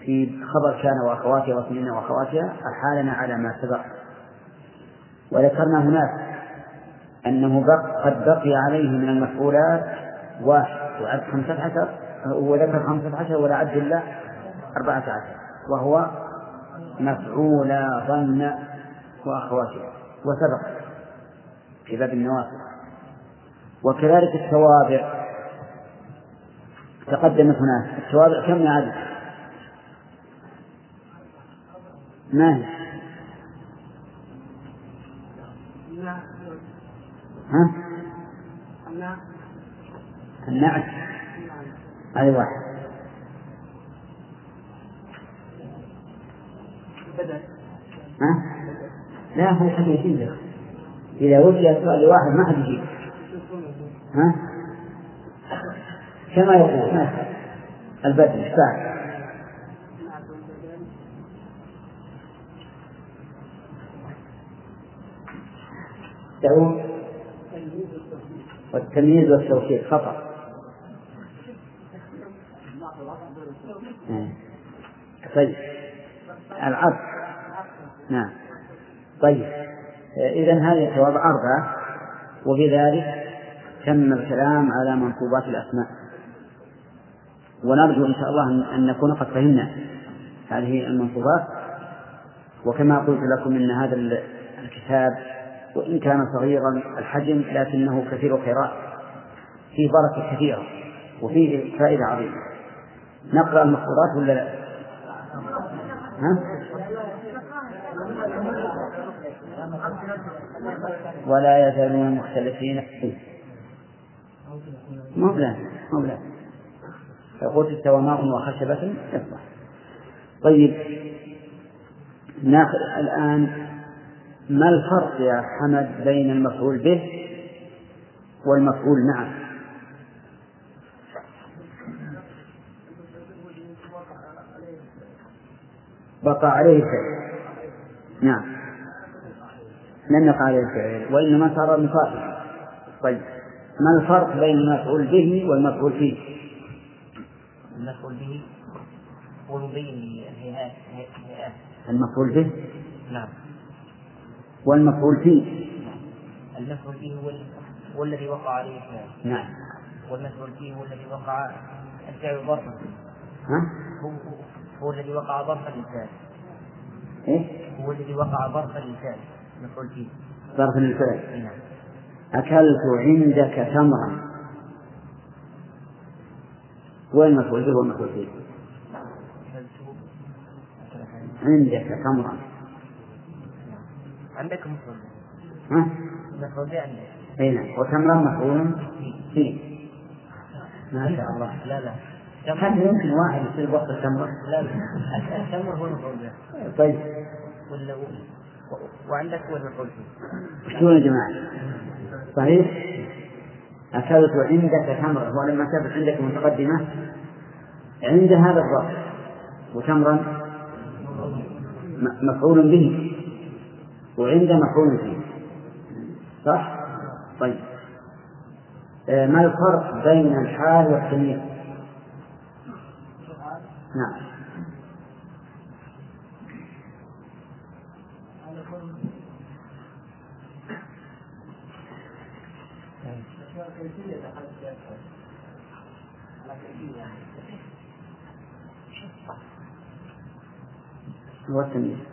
في خبر كان وأخواتها واسم وأخواتها أحالنا على ما سبق. وذكرنا هناك أنه بق قد بقي عليه من المفعولات واحد وعد خمسة عشر وذكر خمسة عشر ولا عد إلا أربعة عشر وهو مفعولا ظن وأخواتها وسبق في باب النوافل وكذلك التوابع تقدمت هناك التوابع كم يا عدد؟ ما هي؟ ها؟ النعت هذه واحد ها؟ لا هو حد يجيب إذا وجد سؤال لواحد ما حد يجيب ها؟ كما يقول ما البدل بعد؟ دعوه والتمييز والتوفيق. خطأ. طيب. العطف نعم. طيب. إذا هذه الجواب أربعة. وبذلك تم الكلام على منصوبات الأسماء. ونرجو إن شاء الله أن نكون قد فهمنا هذه المنصوبات وكما قلت لكم إن هذا الكتاب وإن كان صغيرا الحجم لكنه كثير الخيرات. فيه بركة كثيرة وفيه فائدة عظيمة. نقرأ المخطوطات ولا لا؟ ها؟ ولا يزالون مختلفين. فيه مو مو بلازم. فقلت استوى ماء وخشبة يصلح طيب ناخذ الآن ما الفرق يا حمد بين المفعول به والمفعول معه؟ بقى عليه الفعل. نعم. لم يقع عليه الفعل وإنما صار مصافا طيب. ما الفرق بين المفعول به والمفعول فيه؟ المفعول به هو مبين الهيئات المفعول به؟ نعم. والمفعول فيه. المفعول به هو الذي وقع عليه الفعل. نعم. والمفعول فيه هو الذي وقع الفعل ظرفا. ها؟ هو هو الذي وقع ظرفا للفعل. إيه؟ هو الذي وقع ظرفا للفعل. المفعول فيه. ظرف للفعل. نعم. أكلت عندك تمرا. وين المفعول به والمفعول فيه؟ عندك تمرا. عندك مفعول ها؟ المفعول به عندك أي نعم وتمرا مفعول فيه ما شاء الله. لا لا. هل يمكن واحد يصير وقت التمرة؟ لا لا. التمر هو المفعول به طيب. ولا وعندك هو المفعول فيه. شو يا جماعة؟ صحيح؟ أكلت عندك تمرة. هو لما كانت عندك متقدمة. عند هذا الظرف وتمرا. مفعول به. وعند مفعول فيه صح؟ طيب آه، ما الفرق بين الحال والتمييز؟ نعم هو التمييز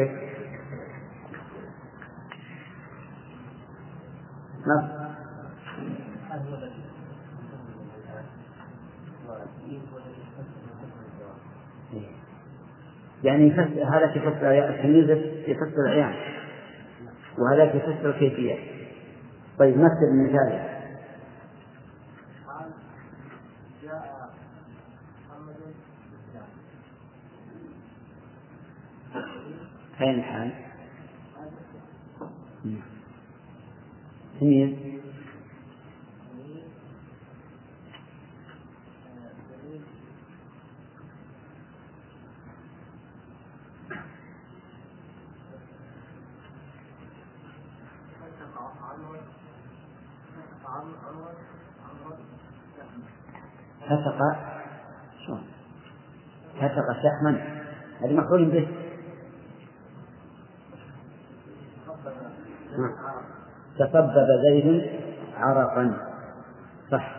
ويفكر نعم. يعني هذا يفسر التمييز يفسر العيان وهذاك يفسر الكيفية. طيب مثل المثال. أين الحال؟ تمييز فتق شلون؟ فتق شحما هذه مفعول به تسبب زيد عرقا. صح.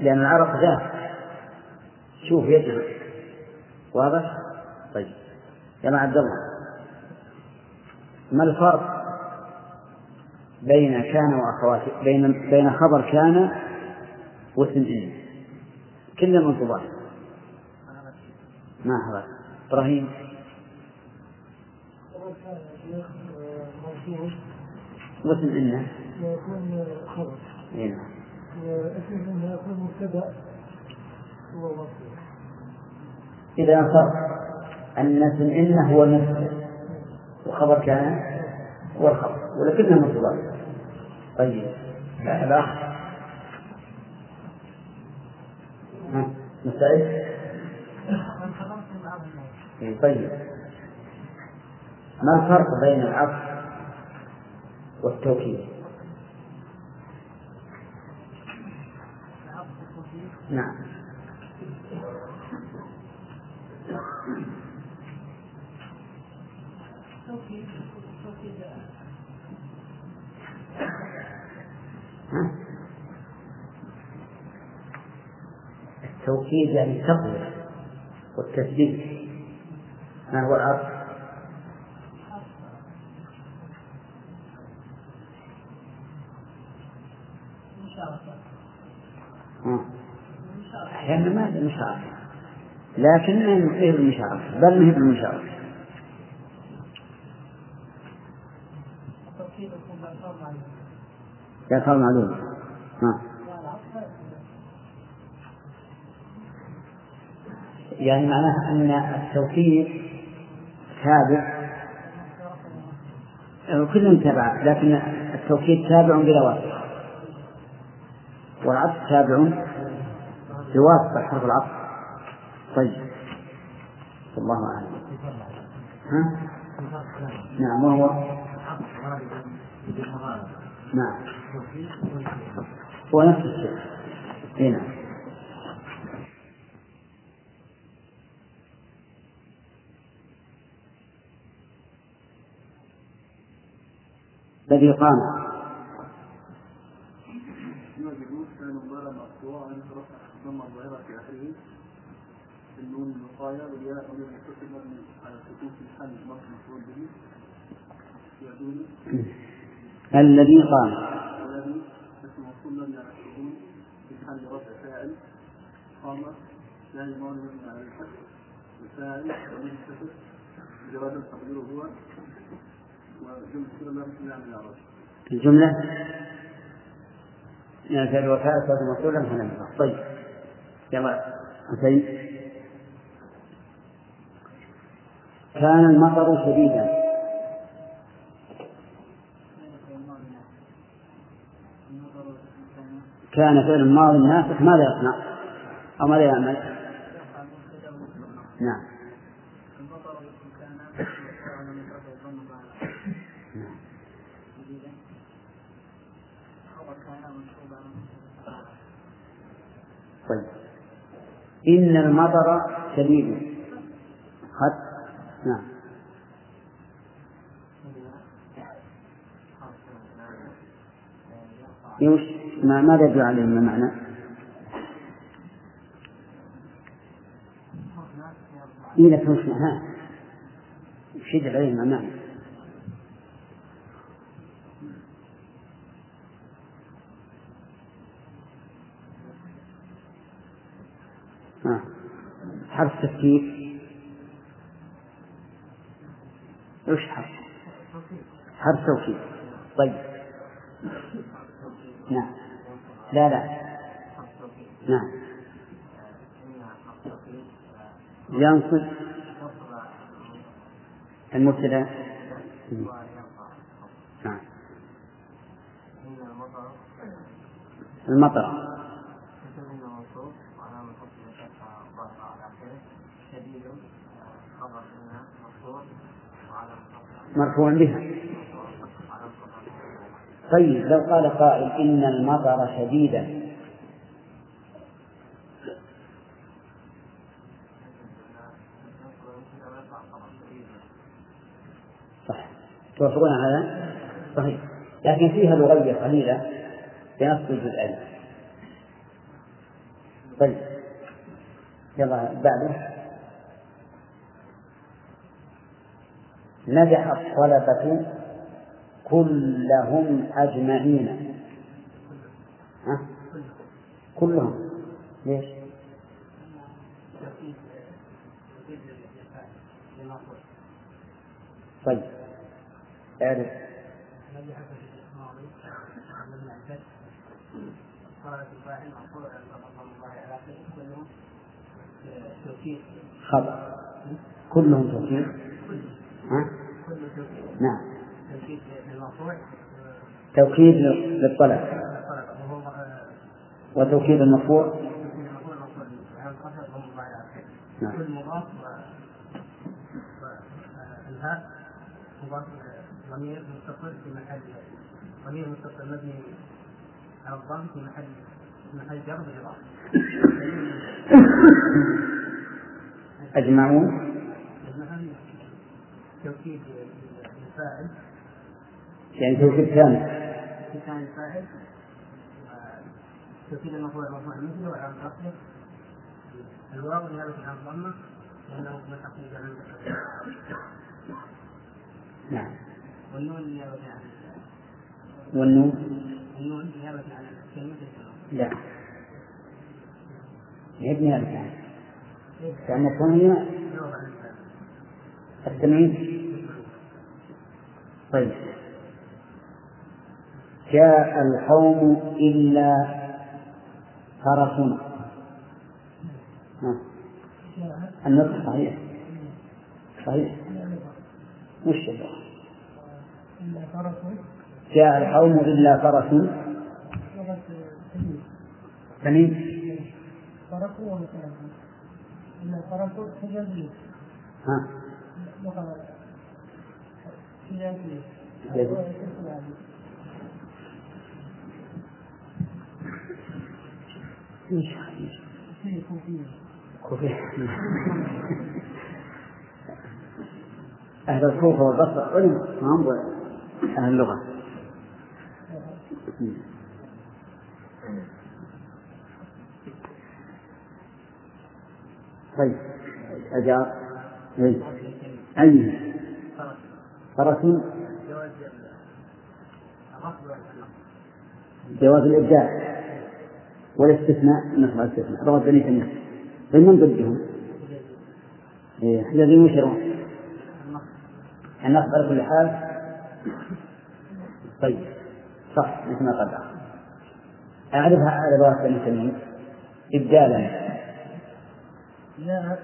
لأن العرق ذات شوف يجمع واضح؟ طيب. يا عبد الله. ما الفرق بين كان وأخواته بين بين خبر كان واسم إن كل منصوبات ما حضر إبراهيم. واسم إن يكون خبر إي نعم واسم إنه يكون مبتدأ. ومصدر إذا الفرق أن اسم إن هو المبتدأ وخبر كان هو الخبر. ولكنها منصوبات طيب. لا الأخ. ها مستعد؟ إيه، طيب. ما الفرق بين العطف والتوكيد؟ نعم؟ التوكيد يعني التقوية والتسديد ما هو العطف؟ ها. أحيانا ما مشاركة لكن هي بالمشاركة بل ما هي بالمشاركة يا معلومة ها. يعني معناها أن التوكيد تابع. كلهم تبع لكن التوكيد تابع بلا واسطة. والعطف تابع بواسطة حرف العطف طيب. الله أعلم. ها؟ نعم وهو نعم. هو نفس الشيء. هنا الذي قام يوجد كان مبالا مقطوع عن رفع ضم الظاهرة في آخره متصل مبني على السكون في مصر مفعول به الذي قام. والذي اسم موصول مبني على السكون في محل رفع فاعل. قام. لا مبني على الفتح الفاعل ضمير متصل جواب تقديره هو. وجملة بسم الله العرب الجملة. من الفعل والفاعل صارت مقولا فنمسح طيب. يلا. حسين كان المطر شديدا. كان فعل الماضي الناسخ ماذا يصنع؟ أو ماذا يعمل؟ نعم. طيب. إن المطر شديد. خط. نعم يوش ما ماذا يدل عليه ما معنى؟ إيه لك وش معناه؟ وش يدل عليه ما معنى؟ آه. حرف تفكيك وش حرف؟ حرف توكيد طيب. نعم. لا لا. نعم. ينصب المبتدا. نعم. المطر. مرفوع بها. طيب لو قال قائل إن المطر شديدا. صح توافقون على هذا؟ صحيح. لكن فيها لغية قليلة بنص الجزئين طيب. يلا بعده. نجح الطلبة كلهم أجمعين. ها؟ كلهم. ليش؟ طيب. اعرف. خطأ كلهم توكيد ها؟ نعم. توكيد للطلب. وتوكيد المرفوع. نعم. كل مضاف ضمير مستقر في محل ضمير مستقر مبني على الضم في محل في محل جر بالإضافة أجمعون. توكيد الفاعل يعني توكيد ثاني. كان الفاعل توكيد المفعول مرفوع مثله وعلى رفعه الواو نيابة عن الضمة. لأنه ملحق بجمع نعم. والنون نيابة عن والنون؟ النون نيابة عن كلمة الكلام لا. يبني على الفعل لأن الثانية عن التمييز طيب. جاء القوم إلا فرسنا ها. النطق صحيح. صحيح. وش اللغة؟ إلا فرس جاء القوم إلا فرس تمييز فرس ومثلا إلا فرس حجازية ها. كوفية كوفي أهل الكوفة والبصرة علم ما هم أهل اللغة طيب أجار إيه. أي فرس. جواز الإبداع والاستثناء نصب الاستثناء. روى بني تميم من ضدهم؟ حجازي مشرون النصب على كل حال. طيب صح مثل ما قال. أعرفها على رواية بني تميم إبدالا.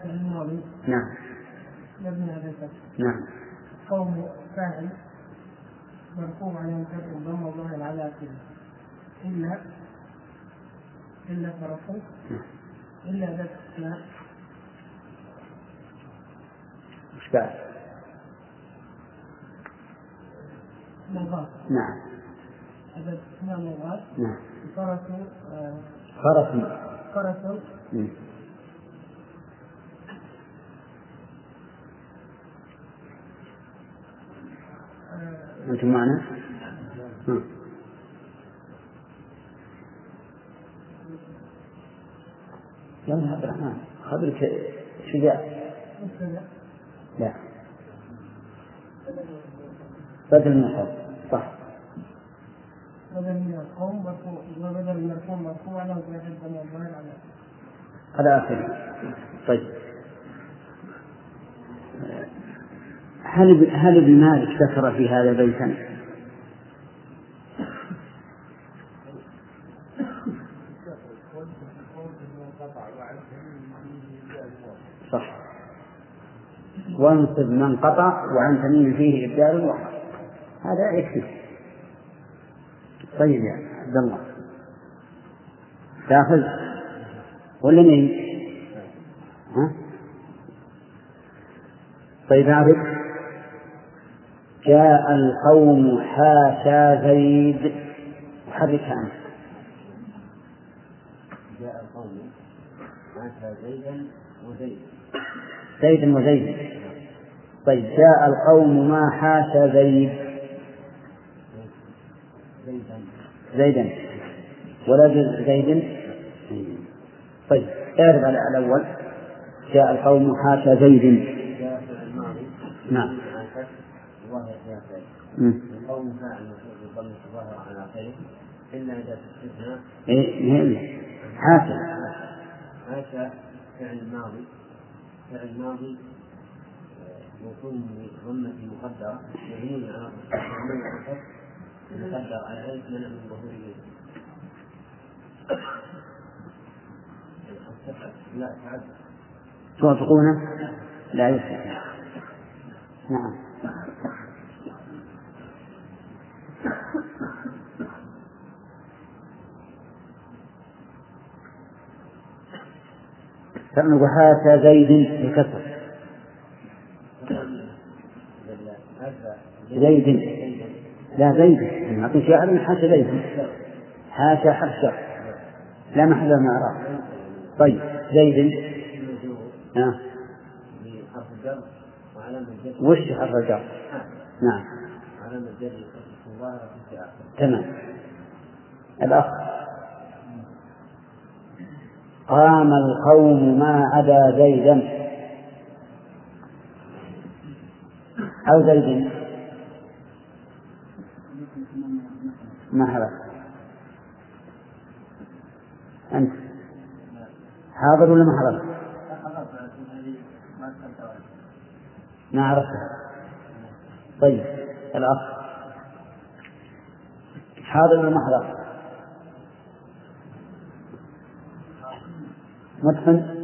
الماضي نعم. نعم. قوم فاعل مرفوع على الفتح ضم الله على آخره إلا إلا فرقه إلا ذات استثناء وش بعد؟ مضاف. نعم. هذا استثناء مضاف. نعم. فرس آه، فرس فرس أنتم معنا؟ مم. يلا عبد الرحمن خبرك شجاع لا. بدل من الخوف صح. بدل من القوم مرفوع من القوم مرفوع الله على طيب. هل هل ابن مالك ذكر في هذا بيتا؟ صح وانصب من قطع وعن تميم فيه إبدال الوقع هذا يكفي طيب يا عبد الله تأخذ ولا مين؟ ها؟ طيب عبد جاء القوم حاشا زيد. وحركها أنت جاء القوم مات زيدا وزيد. زيد وزيد. طيب جاء القوم ما حاشا زيد. زيدا. زيدا. ولا زيد. طيب اعرف على الأول. جاء القوم حاشا زيد. جاء في الماضي. نعم عن فتح ظاهر في القوم فاعل بالضم الظاهر على آخره إلا إذا إيه إيه. حاشا. هذا فعل ماضي فعل ماضي آه، موصول بضمة مقدرة. مبني على مبني على مقدر على منع من ظهوره لا تعد توافقونه لا يصح نعم. فنقول حاشا زيد بكسر زيد. لا زيد. نعطي من حاشا زيد. حاشا حفصة. لا محل من إعراب طيب زيد. وش حرف الجر؟ نعم. تمام. الأخ. قام القوم ما عدا زيدا. أو زيد. ما حضر أنت. حاضر ولا ما حضر؟ ما عرفتها طيب الأخ. حاضر ولا ما حضر؟ متقن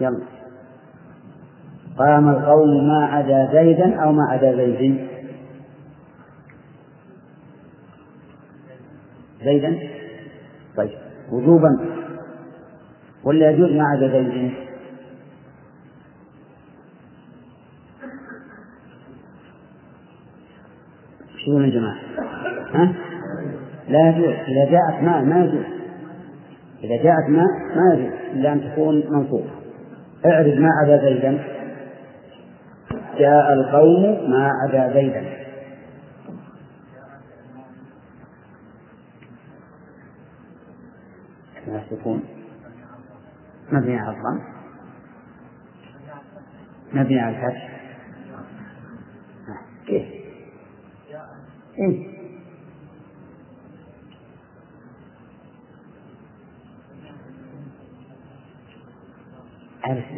يلا. قام القوم ما عدا زيدا أو ما عدا زيد. زيدا. طيب. وجوبا. ولا يجوز ما عدا زيد؟ شو يا جماعة؟ ها؟ لا يجوز. إذا جاءت ماء ما يجوز. إذا جاءت ماء ما يجوز إلا أن تكون منصوبة اعرض ما عدا زيدا. جاء القوم ما عدا زيدا. ما تكون. مبني على الضم مبني على الفتح. كيف؟ إيه؟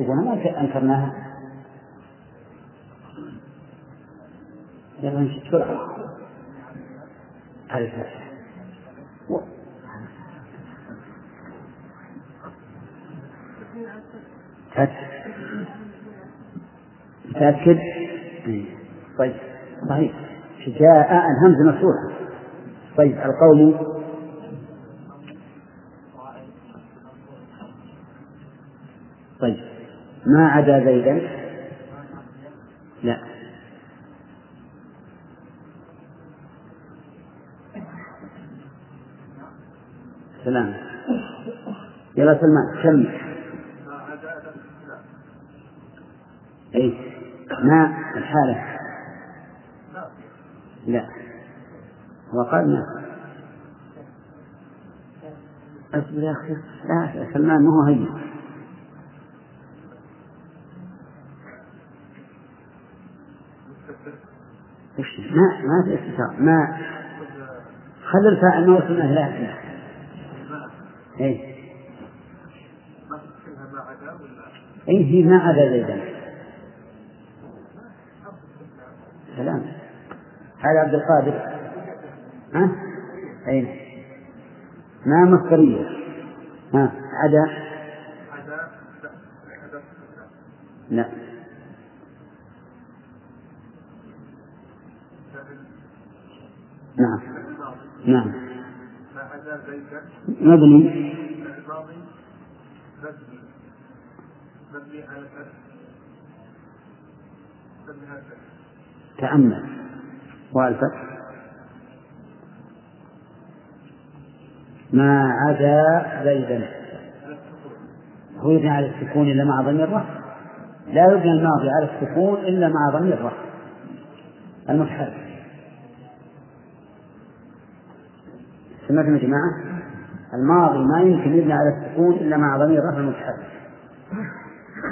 السجن ما أنكرناها. يلا نمشي. بسرعة. على الفتح فتح متأكد؟ طيب. صحيح جاء الهمزة مفتوحة طيب القوم طيب ما عدا زيدا؟ لا. سلام. يلا سلمان كم؟ اي ما الحالة؟ لا. هو قال ما. أصبر يا أخي لا سلمان ما هو هين وش ما استفسار ما خلي الفاعل ما وصلنا لا. اي اي هي ما عدا زيدا. سلام. هذا عبد القادر. ها؟ اي ما مصدرية. ها عدا. مبني تأمل. والفتح ما عدا زيدا هو يبني على السكون إلا مع ضمير الرفع. لا يبني الماضي على السكون إلا مع ضمير الرفع. المتحرك سمعتم يا جماعة؟ الماضي ما يمكن يبني على السكون إلا مع ضمير الرفع المتحرك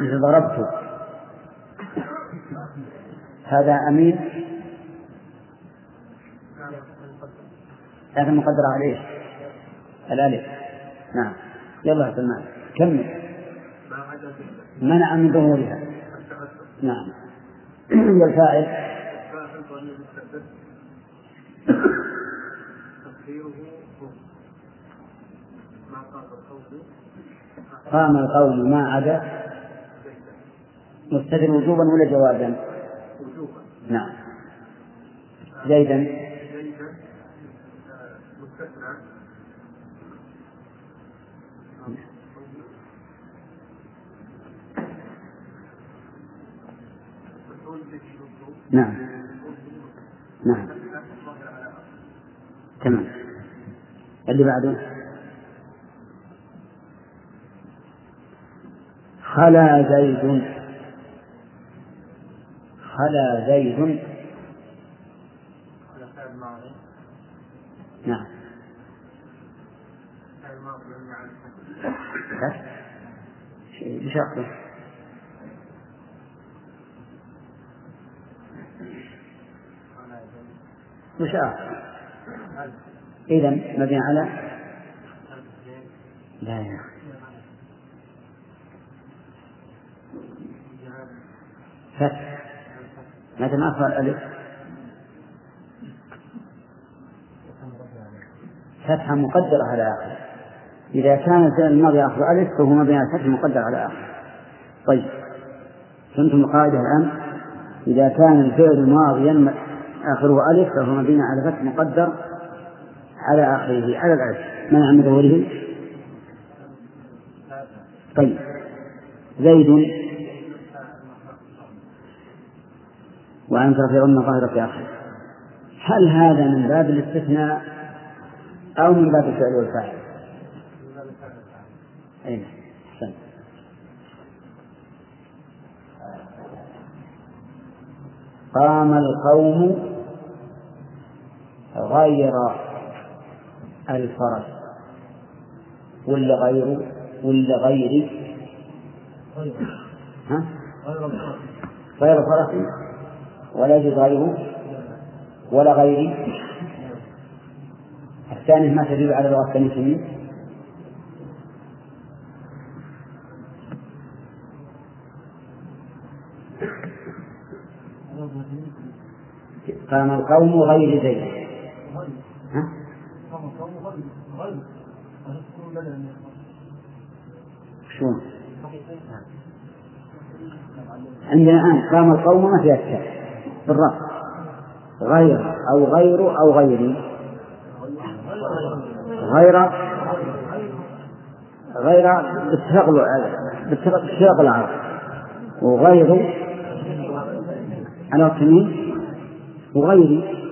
مثل ضربت هذا أمين لكن مقدر عليه الألف. نعم. يلا يا سلمان. كمل. منع من ظهورها. نعم. (clears throat) والفاعل فاعل ضمير مستتر تقديره هو ما قام القول ما عدا مستتر وجوبا ولا جوازا وجوبا نعم. زيدا. نعم. نعم. تمام. اللي بعده؟ خلا زيد. خلا زيد. نعم. بشرطه ألف إذا مبني على لا يا أخي فتح ما أخر الألف فتحة مقدرة على آخر. إذا كان الفعل الماضي آخر ألف فهو مبني على الفتح مقدر على آخر. طيب. فهمتم القاعدة الآن؟ إذا كان الفعل ماضيا آخره ألف فهو مبني على فتح مقدر على آخره على الألف. من ظهوره طيب. زيد. وأنت رفيعن ظاهرة في آخره هل هذا من باب الاستثناء أو من باب الفعل والفاعل؟ أي نعم. قام القوم غير الفرس ولا غير ولا غير ها؟ غير فرس ولا يجوز غيره ولا غيري الثاني ما تدل على لغة بني تميم قام القوم غير زيد ها؟ شلون؟ عندنا الآن قام القوم ما فيها التاء بالرفع غير أو غير أو غيري غير. غير باتفاق باتفاق العرب. وغير. على التمييز وغيري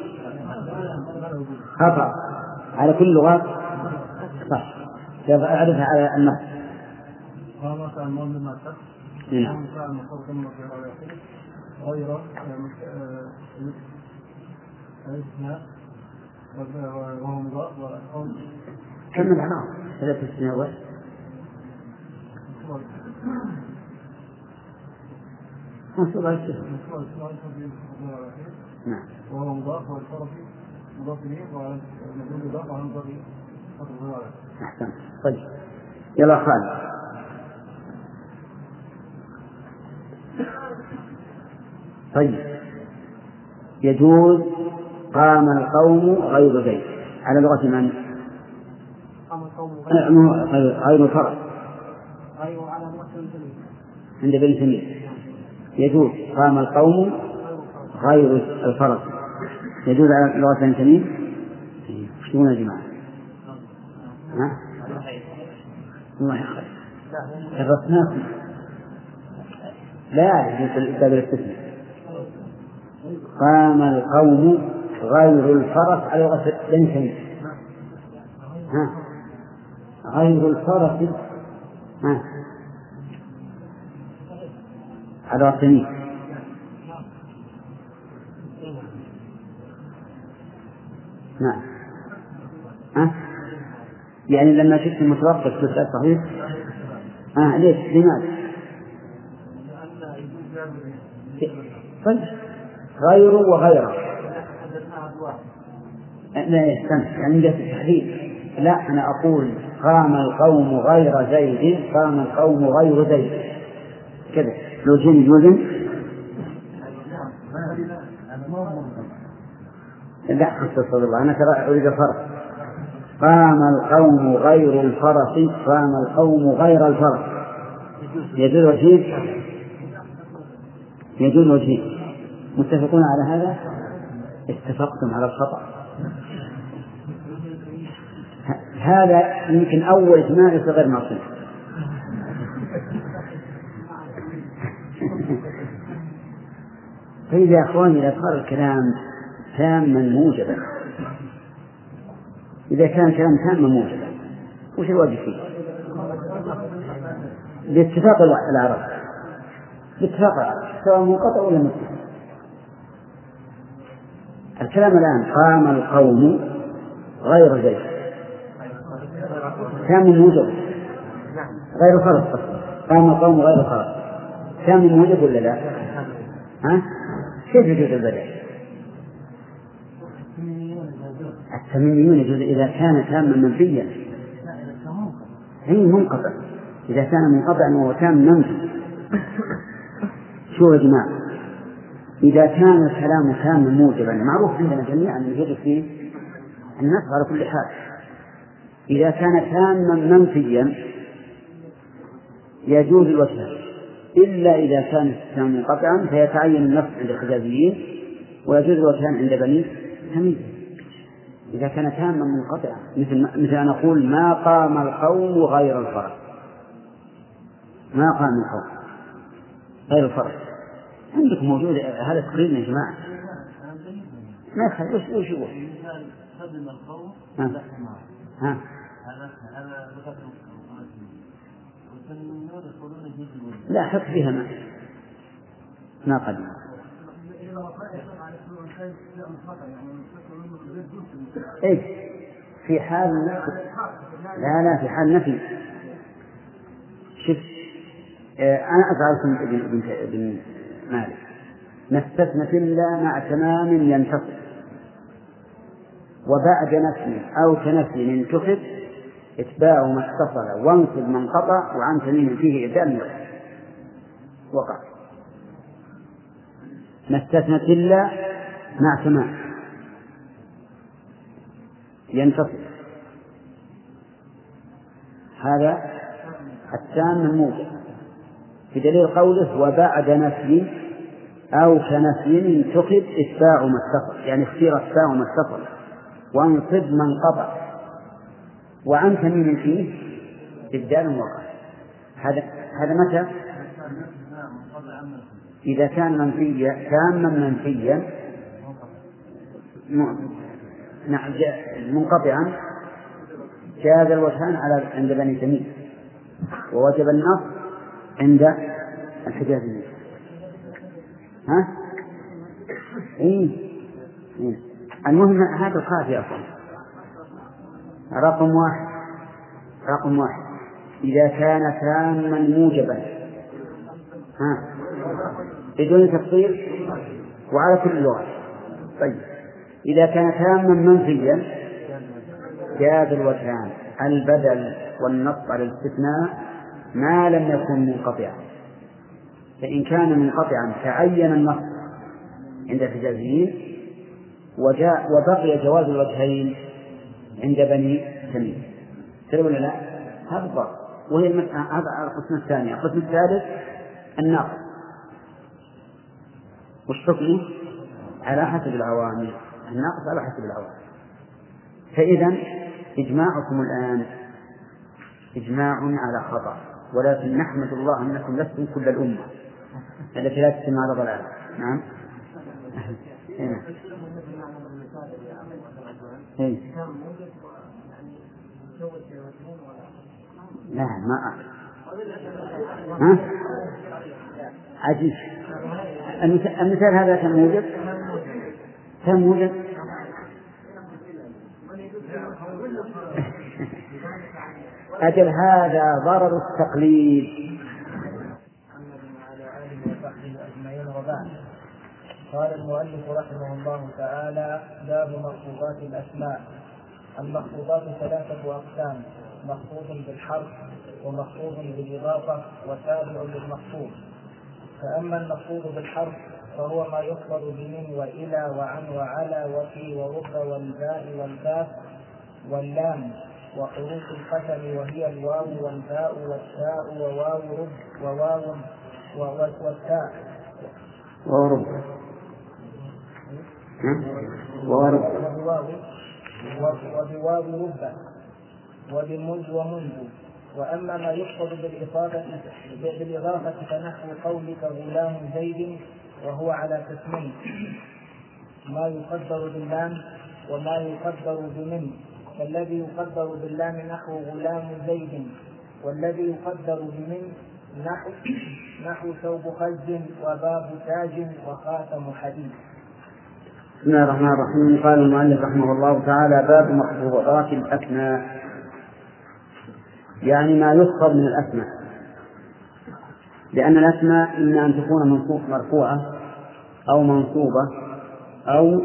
خطأ. على كل لغات. صح. أعرفها على النص؟ نعم. غير الاستثناء وهو مضاف والقوم كم الأعراض ثلاثة على الاسم نعم وهو مضاف والطرف مضاف إليه وعلى المفعول مضاف وعلى مضاف أحسن طيب. يلا خالد. طيب. يجوز قام القوم غير زيد على لغة من؟ قام القوم غير غير الفرد غير على جميل عند ابن تيمية. يجوز قام القوم غير الفرد يجوز على لغة ابن تيمية؟ تقولون يا جماعة؟ ها؟ الله يخلق درسناكم. لا يجوز باب الاستثناء. قام القوم غير الفرس على ابن تيمية ها. غير الفرس. ها. على تمييز نعم. ها. يعني لما شفت المتوقف في صحيح؟ ها ليش؟ لماذا؟ طيب. غير وغيره. لا يستمع يعني التحديد. لا أنا أقول قام القوم غير زيد قام القوم غير زيد. كذا. لو جن جزم لا خصص الله أنا ترى أريد فرق قام القوم غير الفرس قام القوم غير الفرس يجوز وجيه يجوز وجيه متفقون على هذا؟ اتفقتم على الخطأ. هذا يمكن أول إجماع غير معصوم. (laughs) طيب يا أخواني إذا صار الكلام تاما موجبا. إذا كان كلام تاما موجبا وش الواجب فيه؟ باتفاق العرب. باتفاق العرب سواء منقطع ولا متصل الكلام الآن قام القوم غير زيد كان موجب. غير فرض قام القوم غير فرض. كان موجب ولا لا؟ ها؟ كيف يجوز البدل؟ التميميون يجوز إذا كان تاما منفيا. أي منقطع. إذا كان منقطعا وهو تام منفي. شو يا جماعة إذا كان الكلام تاما موجبا معروف عندنا جميعا يجوز فيه النص على كل حال. إذا كان تاما منفيا يجوز الوجهان إلا إذا كان التام منقطعا فيتعين النص عند الحجازيين ويجوز الوجهان عند بني تميم إذا كان تاما منقطعا مثل مثل أن أقول ما قام القوم غير الفرس ما قام القوم غير الفرس عندكم موجود هذا تقريبا يا جماعة. ما يخالف وش وش هو؟ لا حط فيها ما. ما قدم إيه في حال لا لا في حال نفي. شوف آه، أنا أزعلكم ابن ابن ابن مالك. ما استثنت إلا مع تمام ينتصر. وبعد نفي أو كنفي انتخب إتباع ما اتصل وانصب من قطع وعن تميم فيه إبدال وقع. ما استثنت إلا مع تمام. ينتصر. هذا التام الموجب بدليل قوله وبعد نفي أو كنفي انتخب إتباع ما اتصل يعني اختير إتباع ما اتصل. وانصب من قطع. وعن تميم فيه إبدال وقع هذا هذا متى؟ إذا كان منفيا تاما منفيا. نعم منقطعا. جاز الوجهان على عند بني تميم. ووجب النص عند الحجازيين ها؟ إيه؟ إيه؟ المهم هذا الخافي أصلا رقم واحد. رقم واحد. إذا كان تاما موجبا. ها؟ بدون تفصيل وعلى كل لغة. طيب. إذا كان تاما منفيا جاز الوجهان البدل والنص على الاستثناء ما لم يكن منقطعا. فإن كان منقطعا تعين النص عند الحجازيين وجاء وبقي جواز الوجهين عند بني تميم. ترى ولا لا؟ هذا الضابط وهي المسألة هذا القسم الثاني، القسم الثالث الناقص حكمه؟ على حسب العوامل. الناقص على حسب العوامل. فإذا إجماعكم الآن إجماع على خطأ. ولكن نحمد الله أنكم لستم كل الأمة. التي لا تجتمع على ضلال نعم هنا. إيه. لا ما أعرف ها؟ عجيب المثال المثال هذا كم موجب؟ كم موجب؟ (laughs) أجل هذا ضرر التقليد محمد وعلى آله وصحبه أجمعين وبعد قال المؤلف رحمه الله تعالى باب مخطوطات الأسماء. المخطوطات ثلاثة أقسام مخطوط بالحرف ومخطوط بالإضافة وتابع للمخطوط فأما المخطوط بالحرف فهو ما يخبر بمن وإلى وعن وعلى وفي ورب والباء والكاف واللام وحروف القسم وهي الواو والباء والتاء وواو رب وواو والتاء. وورب وورب وبواو و- وبواو رب وبمنذ ومنذ وأما ما يحفظ بالإضافة بالإضافة فنحو قولك غلام زيد وهو على قسمين. ما يقدر باللام وما يقدر بمن. فالذي يقدر باللام نحو غلام زيد. والذي يقدر بمن نحو نحو ثوب خز وباب تاج وخاتم حديد. بسم الله الرحمن الرحيم. قال المؤلف رحمه الله تعالى باب مخطوطات الأسماء. يعني ما يخطب من الأسماء. لأن الأسماء إما أن تكون مرفوعة أو منصوبة أو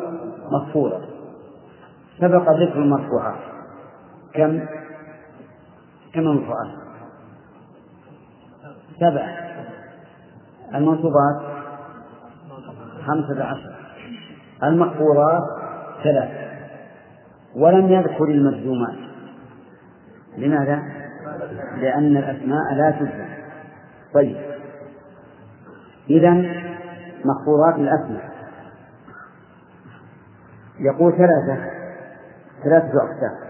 مخفوضة سبق ذكر المرفوعات. كم؟ كم مرفوعات سبع. المنصوبات؟ خمسة عشر. المقبورات ثلاث ولم يذكر المجزومات لماذا؟ لأن الأسماء لا تجزم طيب. إذا مقبورات الأسماء. يقول ثلاثة ثلاثة أقسام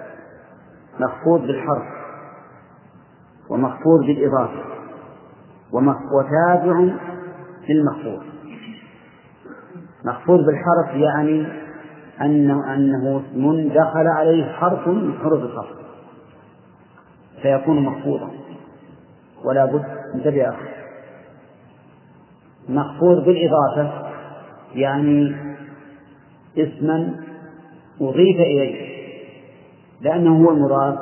مخفوض بالحرف ومخفوض بالإضافة وتابع للمخفوض مخفوض بالحرف يعني أنه أنه اسم دخل عليه حرف من حروف الخفض فيكون مخفوضا ولا بد انتبه أخي. مخفوض بالإضافة يعني اسما أضيف إليه. لأنه هو المضاف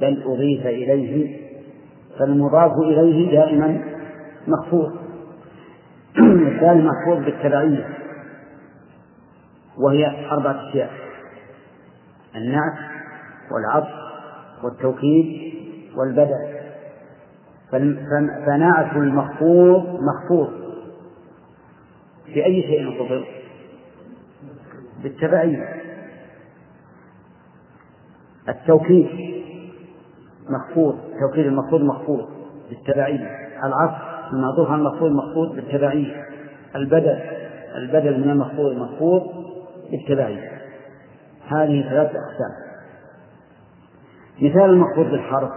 بل أضيف إليه. فالمضاف إليه دائما مخفوض (clears throat) الثاني محفوظ بالتبعية. وهي أربعة أشياء النعت والعطف والتوكيد والبدع. فنعت المخفوض مخفوض. في أي شيء خفض بالتبعية. التوكيد مخفوض توكيد المخفوض مخفوض بالتبعية. العطف المعطوف على المخفوض مخفوض بالتبعية. البدل البدل من المخفوض المخفوض بالتبعية هذه ثلاثة أقسام. مثال المخفوض بالحرف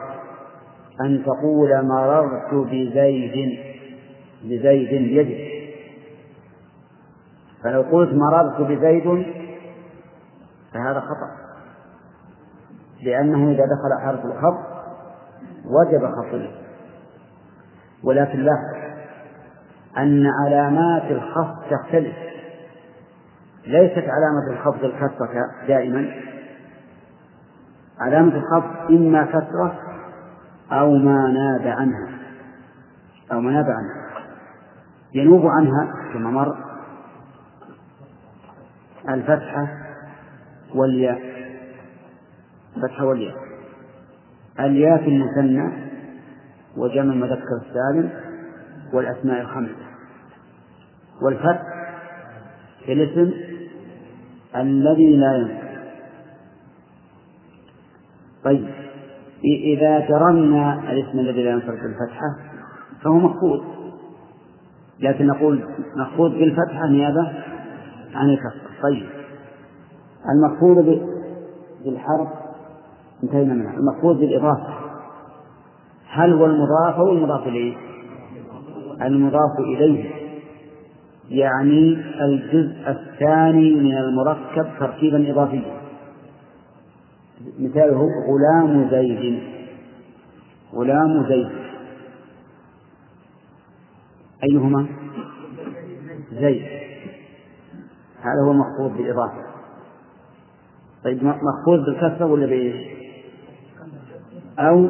أن تقول مررت بزيد بزيد بيده فلو قلت مررت بزيد فهذا خطأ. لأنه إذا دخل حرف الخفض وجب خفضه. ولكن لاحظ أن علامات الخفض تختلف. ليست علامة الخفض الكسرة دائما. علامة الخفض إما كسرة أو ما ناب عنها أو ما ناب عنها. ينوب عنها كما مر الفتحة والياء. فتحة والياء. الياء في المثنى وجمع المذكر السالم والأسماء الخمسة. والفتح في الاسم الذي لا ينفع. طيب إذا جرمنا الاسم الذي لا ينصرف بالفتحة فهو مخفوض لكن نقول مخفوض بالفتحة نيابة عن الكسر طيب المخفوض بالحرف؟ انتهينا منه المخفوض بالإضافة. هل هو المضاف أو المضاف إليه؟ المضاف إليه. يعني الجزء الثاني من المركب تركيبا إضافيا. مثاله غلام زيد. غلام زيد. أيهما؟ زيد. هذا هو المخفوض بالإضافة. طيب مخفوض بالكسرة ولا بإيش؟ أو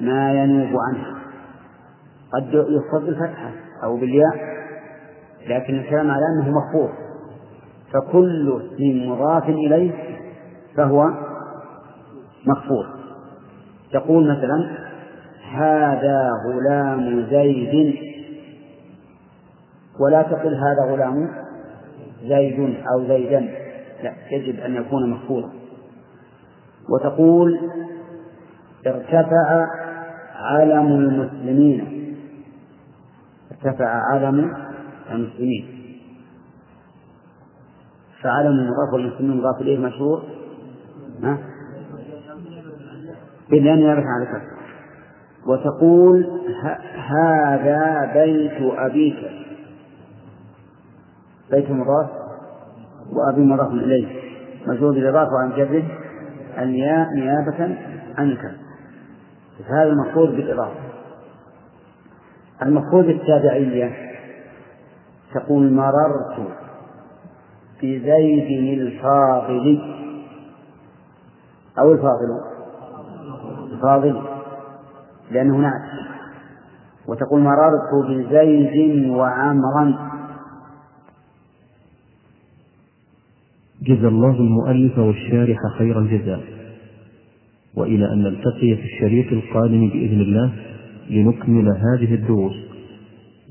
ما ينوب عنه. قد يخفض بالفتحة أو بالياء. لكن الكلام على أنه مخفوض فكل اسم مضاف إليه فهو مخفوض تقول مثلا هذا غلام زيد. ولا تقل هذا غلام زيد أو زيدا. لا يجب أن يكون مخفوضا وتقول ارتفع علم المسلمين. ارتفع علم المسلمين. فعلم المضاف والمسلمين مضاف إليه مشهور؟ بلأن يرفع على كسر وتقول هذا بيت أبيك. بيت مضاف وأبي مضاف إليه. مجرور بالإضافة عن جده الياء نيابة عن الكسر هذا المفروض بالإضافة. المفروض التابعية تقول مررت بزيد الفاضل. أو الفاضل. الفاضل. لأنه نعت. وتقول مررت بزيد وعمرا. جزا الله المؤلف والشارح خير الجزاء. وإلى أن نلتقي في الشريط القادم بإذن الله لنكمل هذه الدروس.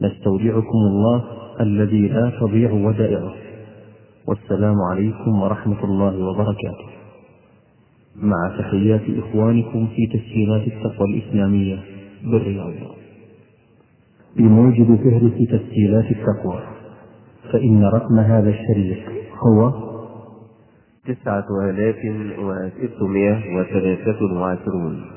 نستودعكم الله الذي لا تضيع ودائعه. والسلام عليكم ورحمة الله وبركاته. مع تحيات إخوانكم في تسجيلات التقوى الإسلامية بالرياض. بموجب فهرس تسجيلات التقوى فإن رقم هذا الشريط هو تسعة آلاف وستمائة وثلاثة وعشرون.